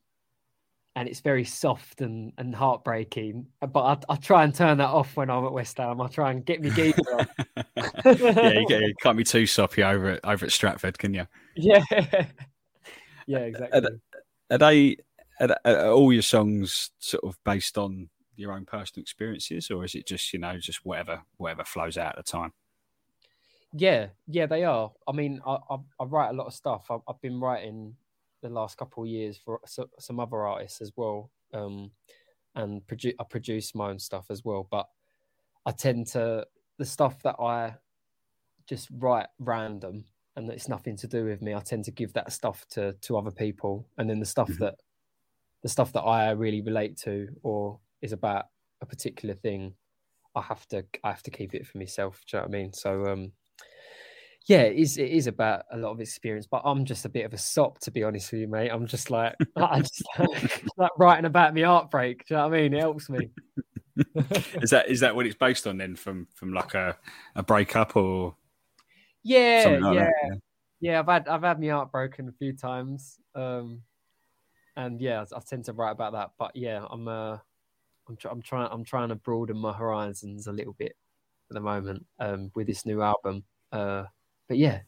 and it's very soft and, and heartbreaking. But I, I try and turn that off when I'm at West Ham. I try and get me geezer <laughs> yeah, you, get, you can't be too soppy over at over at Stratford, can you? Yeah, <laughs> yeah, exactly. Are, are they are, are all your songs sort of based on your own personal experiences, or is it just you know just whatever whatever flows out at the time? Yeah, yeah, they are. I mean, I I, I write a lot of stuff. I, have been writing the last couple of years for some other artists as well, um, and produ- I produce my own stuff as well. But I tend to the stuff that I just write random and it's nothing to do with me. I tend to give that stuff to to other people, and then the stuff mm-hmm. that the stuff that I really relate to or is about a particular thing, I have to I have to keep it for myself. Do you know what I mean? So um, yeah, it is it is about a lot of experience, but I'm just a bit of a sop to be honest with you, mate. I'm just like <laughs> I just like, like writing about my heartbreak. Do you know what I mean? It helps me. <laughs> is that is that what it's based on then? From from like a a breakup or yeah, like yeah. yeah, yeah. I've had I've had my heart broken a few times, um, and yeah, I, I tend to write about that. But yeah, I'm uh, I'm, tr- I'm trying I'm trying to broaden my horizons a little bit at the moment um, with this new album. Uh, but yeah,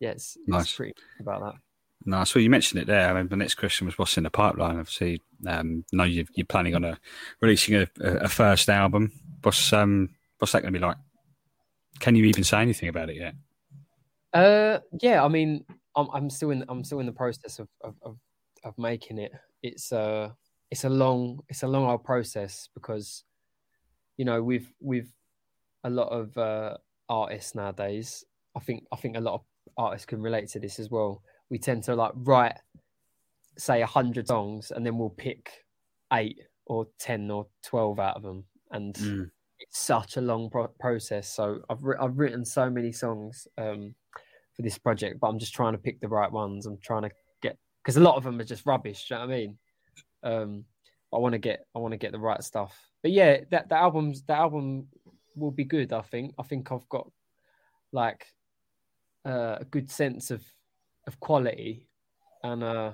yeah, it's, it's nice. pretty about that. No, so you mentioned it there. I mean, the next question was what's in the pipeline. Obviously, um, know you are planning on a, releasing a, a, first album. What's um, what's that going to be like? Can you even say anything about it yet? Uh, yeah. I mean, I'm, I'm still in I'm still in the process of of, of, of making it. It's uh it's a long it's a long old process because you know we've we've a lot of uh, artists nowadays. I think I think a lot of artists can relate to this as well we tend to like write say a hundred songs and then we'll pick eight or 10 or 12 out of them and mm. it's such a long pro- process so I've, I've written so many songs um, for this project but i'm just trying to pick the right ones. I'm trying to get because a lot of them are just rubbish you know what i mean? Um, i want to get i want to get the right stuff. But yeah that the album's the album will be good i think. I think i've got like uh, a good sense of of quality, and uh,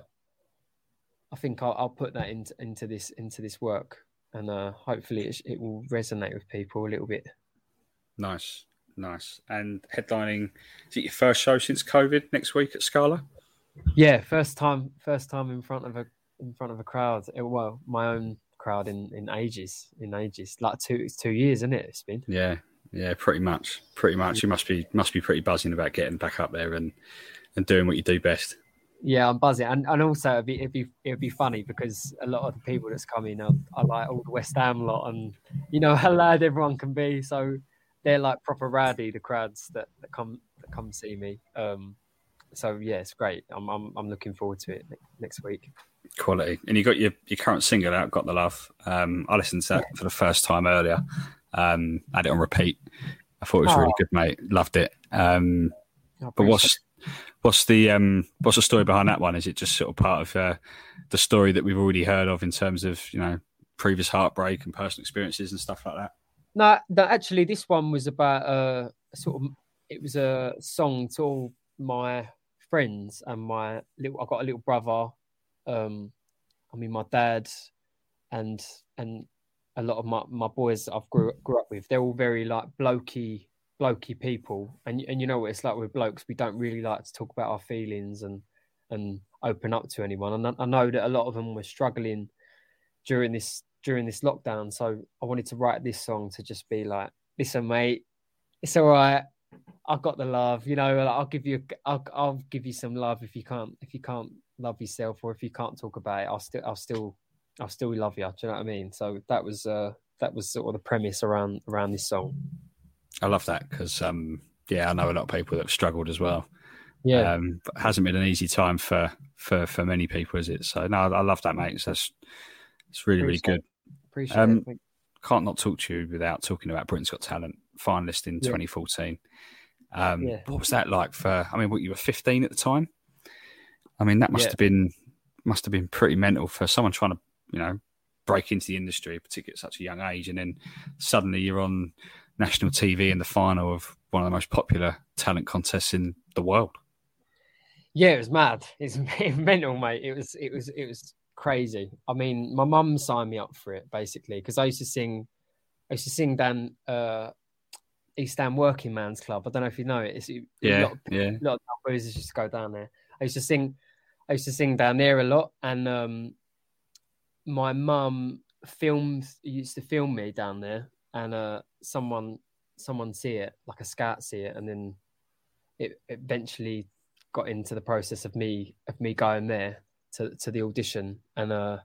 I think I'll, I'll, put that into into this into this work, and uh, hopefully it, it will resonate with people a little bit. Nice, nice. And headlining, is it your first show since COVID next week at Scala? Yeah, first time, first time in front of a in front of a crowd. It, well, my own crowd in in ages, in ages, like two it's two years, isn't it? It's been. Yeah, Yeah, pretty much. Pretty much. You must be must be pretty buzzing about getting back up there and and doing what you do best. Yeah, I'm buzzing, and, and also it'd be, it'd be it'd be funny because a lot of the people that's coming are, are like all West Ham lot, and you know <laughs> how loud everyone can be. So they're like proper rowdy, the crowds that, that come that come see me. Um, so yeah, it's great. I'm I'm, I'm looking forward to it next week. Quality, and you got your, your current single out, "Got the Love." Um, I listened to that for the first time earlier. Um, had it on repeat. I thought it was oh. really good, mate. Loved it. Um, but what's What's the um, what's the story behind that one? Is it just sort of part of uh, the story that we've already heard of in terms of you know previous heartbreak and personal experiences and stuff like that? No, no actually, this one was about uh, sort of it was a song to all my friends and my little. I got a little brother. Um, I mean, my dad and and a lot of my, my boys I've grew grew up with. They're all very like blokey blokey people, and and you know what it's like with blokes. We don't really like to talk about our feelings and and open up to anyone. And I, I know that a lot of them were struggling during this during this lockdown. So I wanted to write this song to just be like, listen, mate, it's all right. I've got the love, you know. I'll give you, I'll, I'll give you some love if you can't, if you can't love yourself, or if you can't talk about it. I'll still, I'll still, I'll still love you. Do you know what I mean? So that was, uh, that was sort of the premise around around this song. I love that because, um, yeah, I know a lot of people that have struggled as well. Yeah, um, but hasn't been an easy time for for for many people, is it? So no, I love that, mate. So that's it's really really good. Appreciate um, it. Can't not talk to you without talking about Britain's Got Talent finalist in yeah. 2014. Um, yeah. What was that like for? I mean, what you were 15 at the time. I mean, that must yeah. have been must have been pretty mental for someone trying to you know break into the industry, particularly at such a young age, and then suddenly you're on national TV in the final of one of the most popular talent contests in the world. Yeah, it was mad. It's <laughs> mental, mate. It was it was it was crazy. I mean, my mum signed me up for it basically because I used to sing. I used to sing down uh, East Ham Working Man's Club. I don't know if you know it. It's yeah, a lot of, yeah. A lot of boys just go down there. I used to sing. I used to sing down there a lot, and um, my mum filmed used to film me down there and uh, someone someone see it, like a scout see it, and then it eventually got into the process of me of me going there to to the audition, and uh,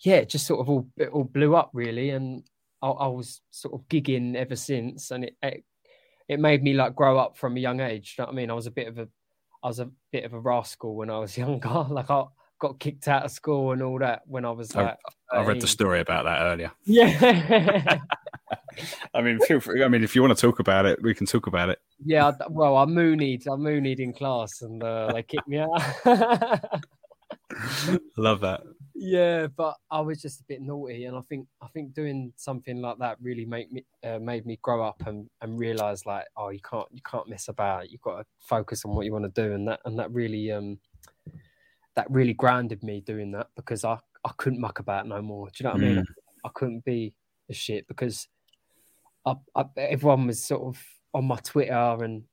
yeah, it just sort of all it all blew up really, and I, I was sort of gigging ever since, and it, it, it made me like grow up from a young age. You know what I mean? I was a bit of a I was a bit of a rascal when I was <laughs> younger. like I got kicked out of school and all that when I was like. I, I read the story about that earlier. <laughs> Yeah. I mean, feel free. I mean, if you want to talk about it, we can talk about it. Yeah, well, I moonied, I moonied in class, and uh, they kicked me out. <laughs> <laughs> Love that. Yeah, but I was just a bit naughty, and I think I think doing something like that really made me uh, made me grow up and, and realize like, oh, you can't you can't mess about. You've got to focus on what you want to do, and that and that really um that really grounded me doing that because I I couldn't muck about no more. Do you know what mm. I mean? I, I couldn't be a shit because I, I, everyone was sort of on my Twitter and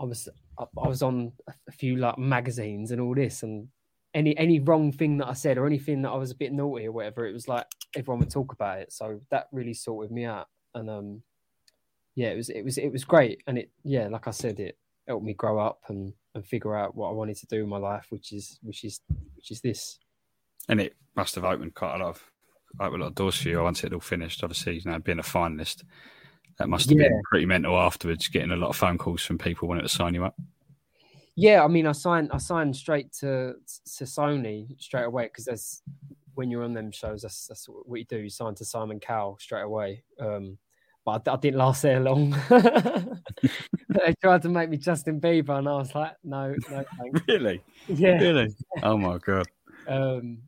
I was I, I was on a few like magazines and all this and any any wrong thing that I said or anything that I was a bit naughty or whatever, it was like everyone would talk about it. So that really sorted me out. And um yeah, it was it was it was great. And it yeah, like I said, it helped me grow up and, and figure out what I wanted to do in my life, which is which is which is this. And it must have opened quite a lot of opened a lot of doors for you once it all finished. Obviously, you know, being a finalist that must have yeah. been pretty mental afterwards, getting a lot of phone calls from people wanting to sign you up. Yeah, I mean, I signed I signed straight to to Sony straight away because that's when you're on them shows. That's that's what you do. You sign to Simon Cowell straight away. Um, but I, I, didn't last there long. <laughs> they tried to make me Justin Bieber, and I was like, no, no, thanks. <laughs> Really? Yeah. Really? Oh my god. Um,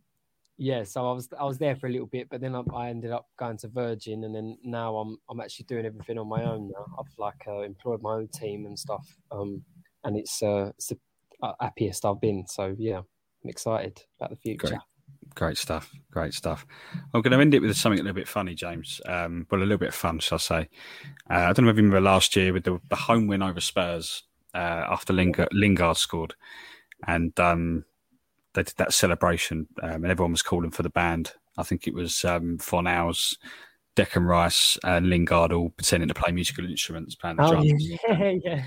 yeah, so I was I was there for a little bit, but then I, I, ended up going to Virgin, and then now I'm I'm actually doing everything on my own now. I've like uh, employed my own team and stuff, um, and it's uh, it's the happiest I've been. So yeah, I'm excited about the future. Great. Great stuff. Great stuff. I'm going to end it with something a little bit funny, James. Um, well, a little bit fun, shall I say? Uh, I don't know if you remember last year with the, the home win over Spurs uh, after Lingard, Lingard scored, and um, they did that celebration, um, and everyone was calling for the band. I think it was um, Fornals Declan Rice and Lingard all pretending to play musical instruments, playing the Oh, drums. yeah, <laughs> yeah.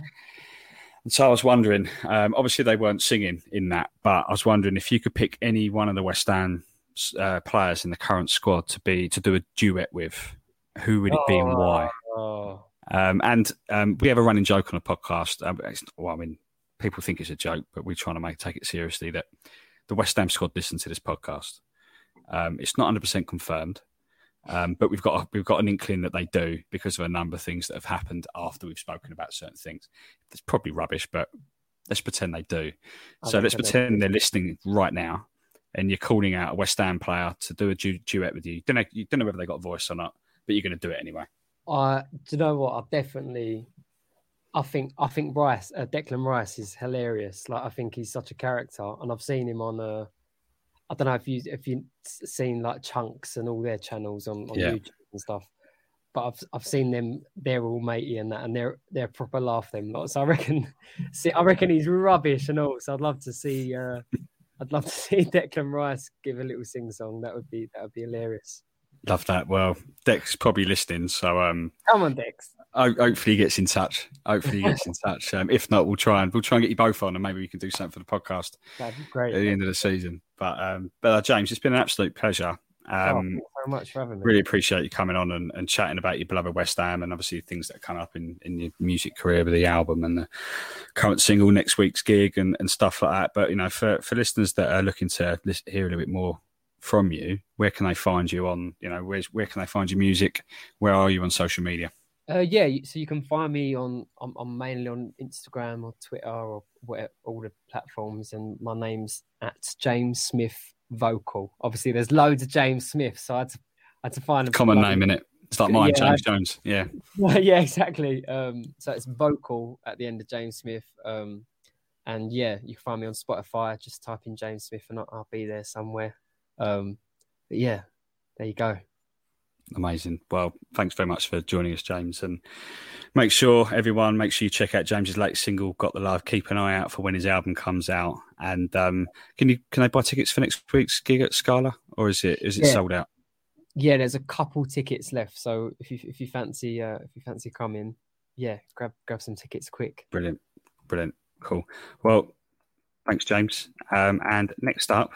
So I was wondering, um, obviously they weren't singing in that, but I was wondering if you could pick any one of the West Ham uh, players in the current squad to be to do a duet with, who would it be and why? Oh, Um, and um, we have a running joke on a podcast. Um, it's, well, I mean, people think it's a joke, but we're trying to make take it seriously. That the West Ham squad listen to this podcast. Um, it's not 100 percent confirmed, um, but we've got a, we've got an inkling that they do because of a number of things that have happened after we've spoken about certain things. It's probably rubbish, but let's pretend they do. I so let's reckon they pretend they're listening right now, and you're calling out a West Ham player to do a du- duet with you. You don't know, you don't know whether they got a voice or not, but you're going to do it anyway. I do you know what? I definitely, I think I think Rice, uh, Declan Rice is hilarious. Like I think he's such a character, and I've seen him on uh, I don't know if you if you've seen like Chunkz and all their channels on, on Yeah. YouTube and stuff. But I've I've seen them. They're all matey and that, and they're they're proper laugh them. lot. So I reckon, <laughs> see, I reckon he's rubbish and all. So I'd love to see. Uh, I'd love to <laughs> see Declan Rice give a little sing song. That would be that would be hilarious. Love that. Well, Dex probably listening, so um, Come on, Dex. hopefully he gets in touch. Hopefully he gets in <laughs> touch. Um, if not, we'll try and we'll try and get you both on, and maybe we can do something for the podcast That'd be at the end of the season. But um, but uh, James, it's been an absolute pleasure. Oh, Um, thanks very much for having me. really appreciate you coming on and, and chatting about your beloved West Ham and obviously things that come up in, in your music career with the album and the current single, next week's gig, and, and stuff like that. But you know, for for listeners that are looking to hear a little bit more from you, where can they find you on? You know, where's where can they find your music? Where are you on social media? Uh, yeah, so you can find me on I'm, I'm mainly on Instagram or Twitter or whatever, all the platforms, and my name's at James Smith Vocal. Obviously, there's loads of James Smith, so I had to, I had to find a Common name in it. It's like mine, Yeah, James <laughs> Jones. Yeah, yeah, exactly. Um, so it's vocal at the end of James Smith. Um, and yeah, you can find me on Spotify. Just type in James Smith, and I'll, I'll be there somewhere. Um, but yeah, there you go. Amazing. Well, thanks very much for joining us, James. And make sure everyone, make sure you check out James's latest single, "Got the Love." Keep an eye out for when his album comes out. And um, can you can I buy tickets for next week's gig at Scala, or is it is it Yeah. sold out? Yeah, there's a couple tickets left. So if you if you fancy uh, if you fancy coming, yeah, grab grab some tickets quick. Brilliant, brilliant, cool. Well, thanks, James. Um, and next up,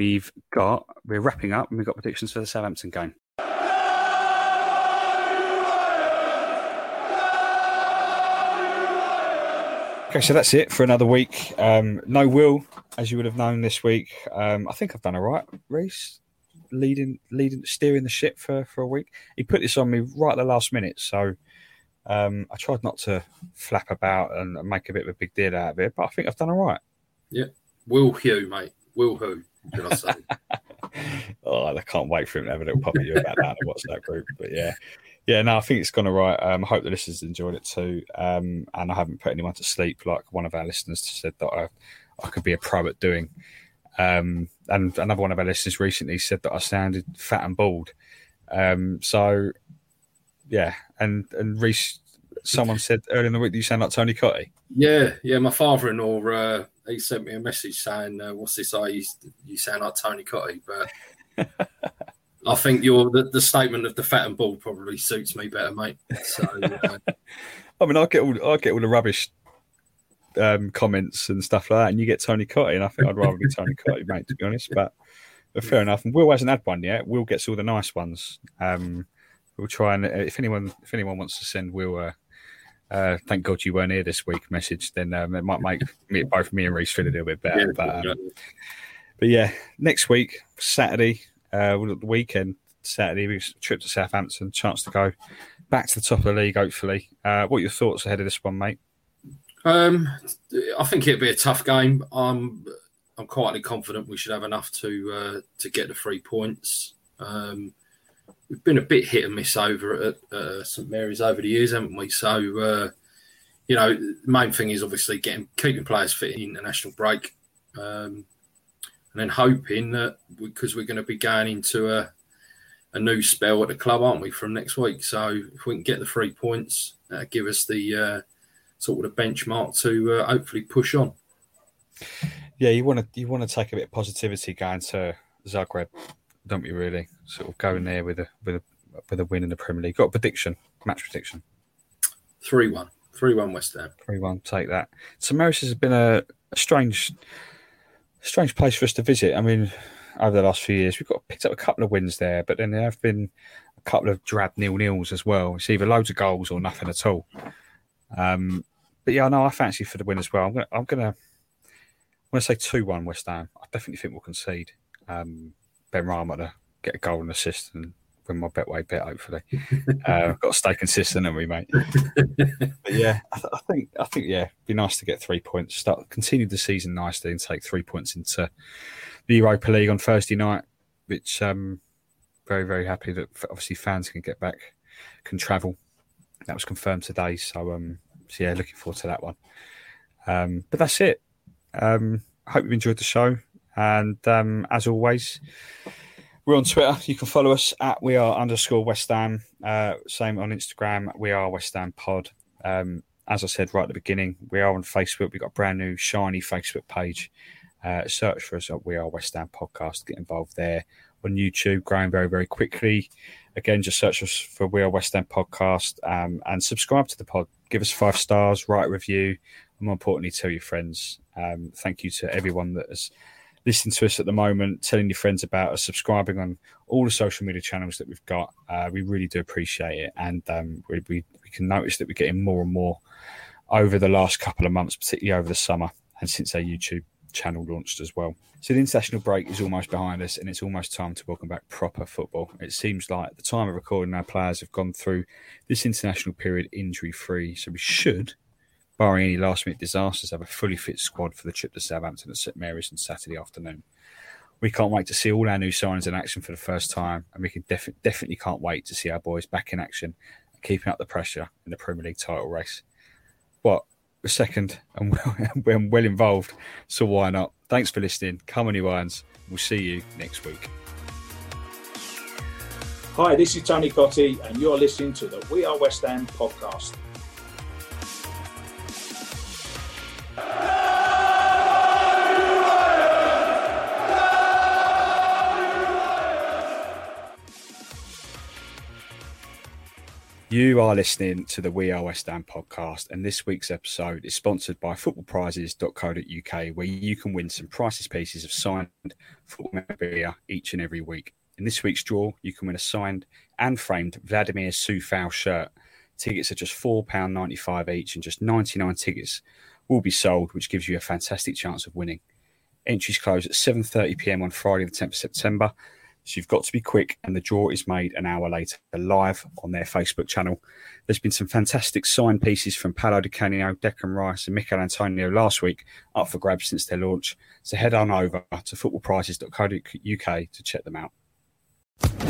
we've got we're wrapping up, and we've got predictions for the Southampton game. Okay, so that's it for another week. Um, no Will, as you would have known this week. Um, I think I've done all right, Reece, leading, leading, steering the ship for, for a week. He put this on me right at the last minute, so um, I tried not to flap about and make a bit of a big deal out of it, but I think I've done all right. Yeah, Will Hugh, mate. Will who? I say? <laughs> Oh, I can't wait for him to have a little pop at you about that and WhatsApp group. But yeah, yeah, no, I think it's gone all right. Um, I hope the listeners enjoyed it too. Um, and I haven't put anyone to sleep like one of our listeners said that I, I could be a pro at doing. Um, and another one of our listeners recently said that I sounded fat and bald. Um, so yeah, and and Reece, someone said earlier in the week that you sound like Tony Cottee. yeah, yeah. My father-in-law, uh, he sent me a message saying, uh, "What's this? I you, you sound like Tony Cottee," but <laughs> I think your the, the statement of the fat and bald probably suits me better, mate. So uh, <laughs> I mean, I get all I get all the rubbish um, comments and stuff like that, and you get Tony Cottee, and I think I'd rather be Tony Cottee, mate, to be honest. But, but fair enough. And Will hasn't had one yet. Will gets all the nice ones. Um, we'll try and if anyone if anyone wants to send Will a uh, thank God you weren't here this week message, then um, it might make me, both me and Reece feel a little bit better. yeah, but, um, but yeah, next week, Saturday, uh, the weekend, Saturday, we trip to Southampton, chance to go back to the top of the league, hopefully. Uh, what are your thoughts ahead of this one, mate? Um, I think it'd be a tough game. I'm I'm quietly confident we should have enough to uh, to get the three points. Um, we've been a bit hit and miss over at uh, St Mary's over the years, haven't we? So uh, you know, the main thing is obviously getting keeping players fit in the international break, um, and then hoping that because we're going to be going into a a new spell at the club, aren't we, from next week? So if we can get the three points, uh, give us the uh, sort of the benchmark to uh, hopefully push on. Yeah, you want to you want to take a bit of positivity going to Zagreb, don't we? Really, sort of going there with a with a with a win in the Premier League. Got a prediction, match prediction. 3 1. 3 1 West Ham. 3 1, take that. Mary's has been a, a, strange strange place for us to visit. I mean, over the last few years, we've got picked up a couple of wins there, but then there have been a couple of drab nil nils as well. It's either loads of goals or nothing at all. Um, but yeah, no, I fancy for the win as well. I'm gonna, I'm gonna, I'm gonna say two one West Ham. I definitely think we'll concede. Um, Benrahma to get a goal and assist and win my Betway bet. Hopefully, uh, got to stay consistent, haven't we, mate? <laughs> but yeah, I, th- I, think I think yeah, it'd be nice to get three points. Start continue the season nicely and take three points into the Europa League on Thursday night, which um very very happy that obviously fans can get back, can travel. That was confirmed today, so um so yeah, looking forward to that one. Um, but that's it. Um, I hope you've enjoyed the show. And um, as always, we're on Twitter. You can follow us at we are underscore West Ham. Uh, same on Instagram. We are West Ham Pod. Um, as I said right at the beginning, we are on Facebook. We've got a brand new shiny Facebook page. Uh, search for us at We Are West Ham Podcast. Get involved there on YouTube, growing very, very quickly. Again, just search us for We Are West Ham Podcast um, and subscribe to the pod. Give us five stars, write a review, and more importantly, tell your friends. Um, thank you to everyone that has listening to us at the moment, telling your friends about us, subscribing on all the social media channels that we've got. Uh, we really do appreciate it. And um, we, we, we, can notice that we're getting more and more over the last couple of months, particularly over the summer and since our YouTube channel launched as well. So the international break is almost behind us and it's almost time to welcome back proper football. It seems like at the time of recording our players have gone through this international period injury free. So we should barring any last minute disasters, have a fully fit squad for the trip to Southampton at St Mary's on Saturday afternoon. We can't wait to see all our new signings in action for the first time, and we can def- definitely can't wait to see our boys back in action, keeping up the pressure in the Premier League title race. But We're second and we're <laughs> well involved, so why not? Thanks for listening. Come on, you irons. We'll see you next week. Hi, this is Tony Cottee, and you're listening to the We Are West Ham podcast. You are listening to the We Are West Ham podcast, and this week's episode is sponsored by footballprizes.co.uk, where you can win some priceless pieces of signed football memorabilia each and every week. In this week's draw, you can win a signed and framed Vladimir Coufal shirt. Tickets are just £4.95 each, and just 99 tickets will be sold, which gives you a fantastic chance of winning. Entries close at 7:30 p.m. on Friday, the 10th of September. So you've got to be quick, and the draw is made an hour later live on their Facebook channel. There's been some fantastic signed pieces from Paolo Di Canio, Declan Rice, and Michail Antonio last week up for grabs since their launch. So head on over to footballprizes.co.uk to check them out.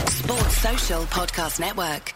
Sports Social Podcast Network.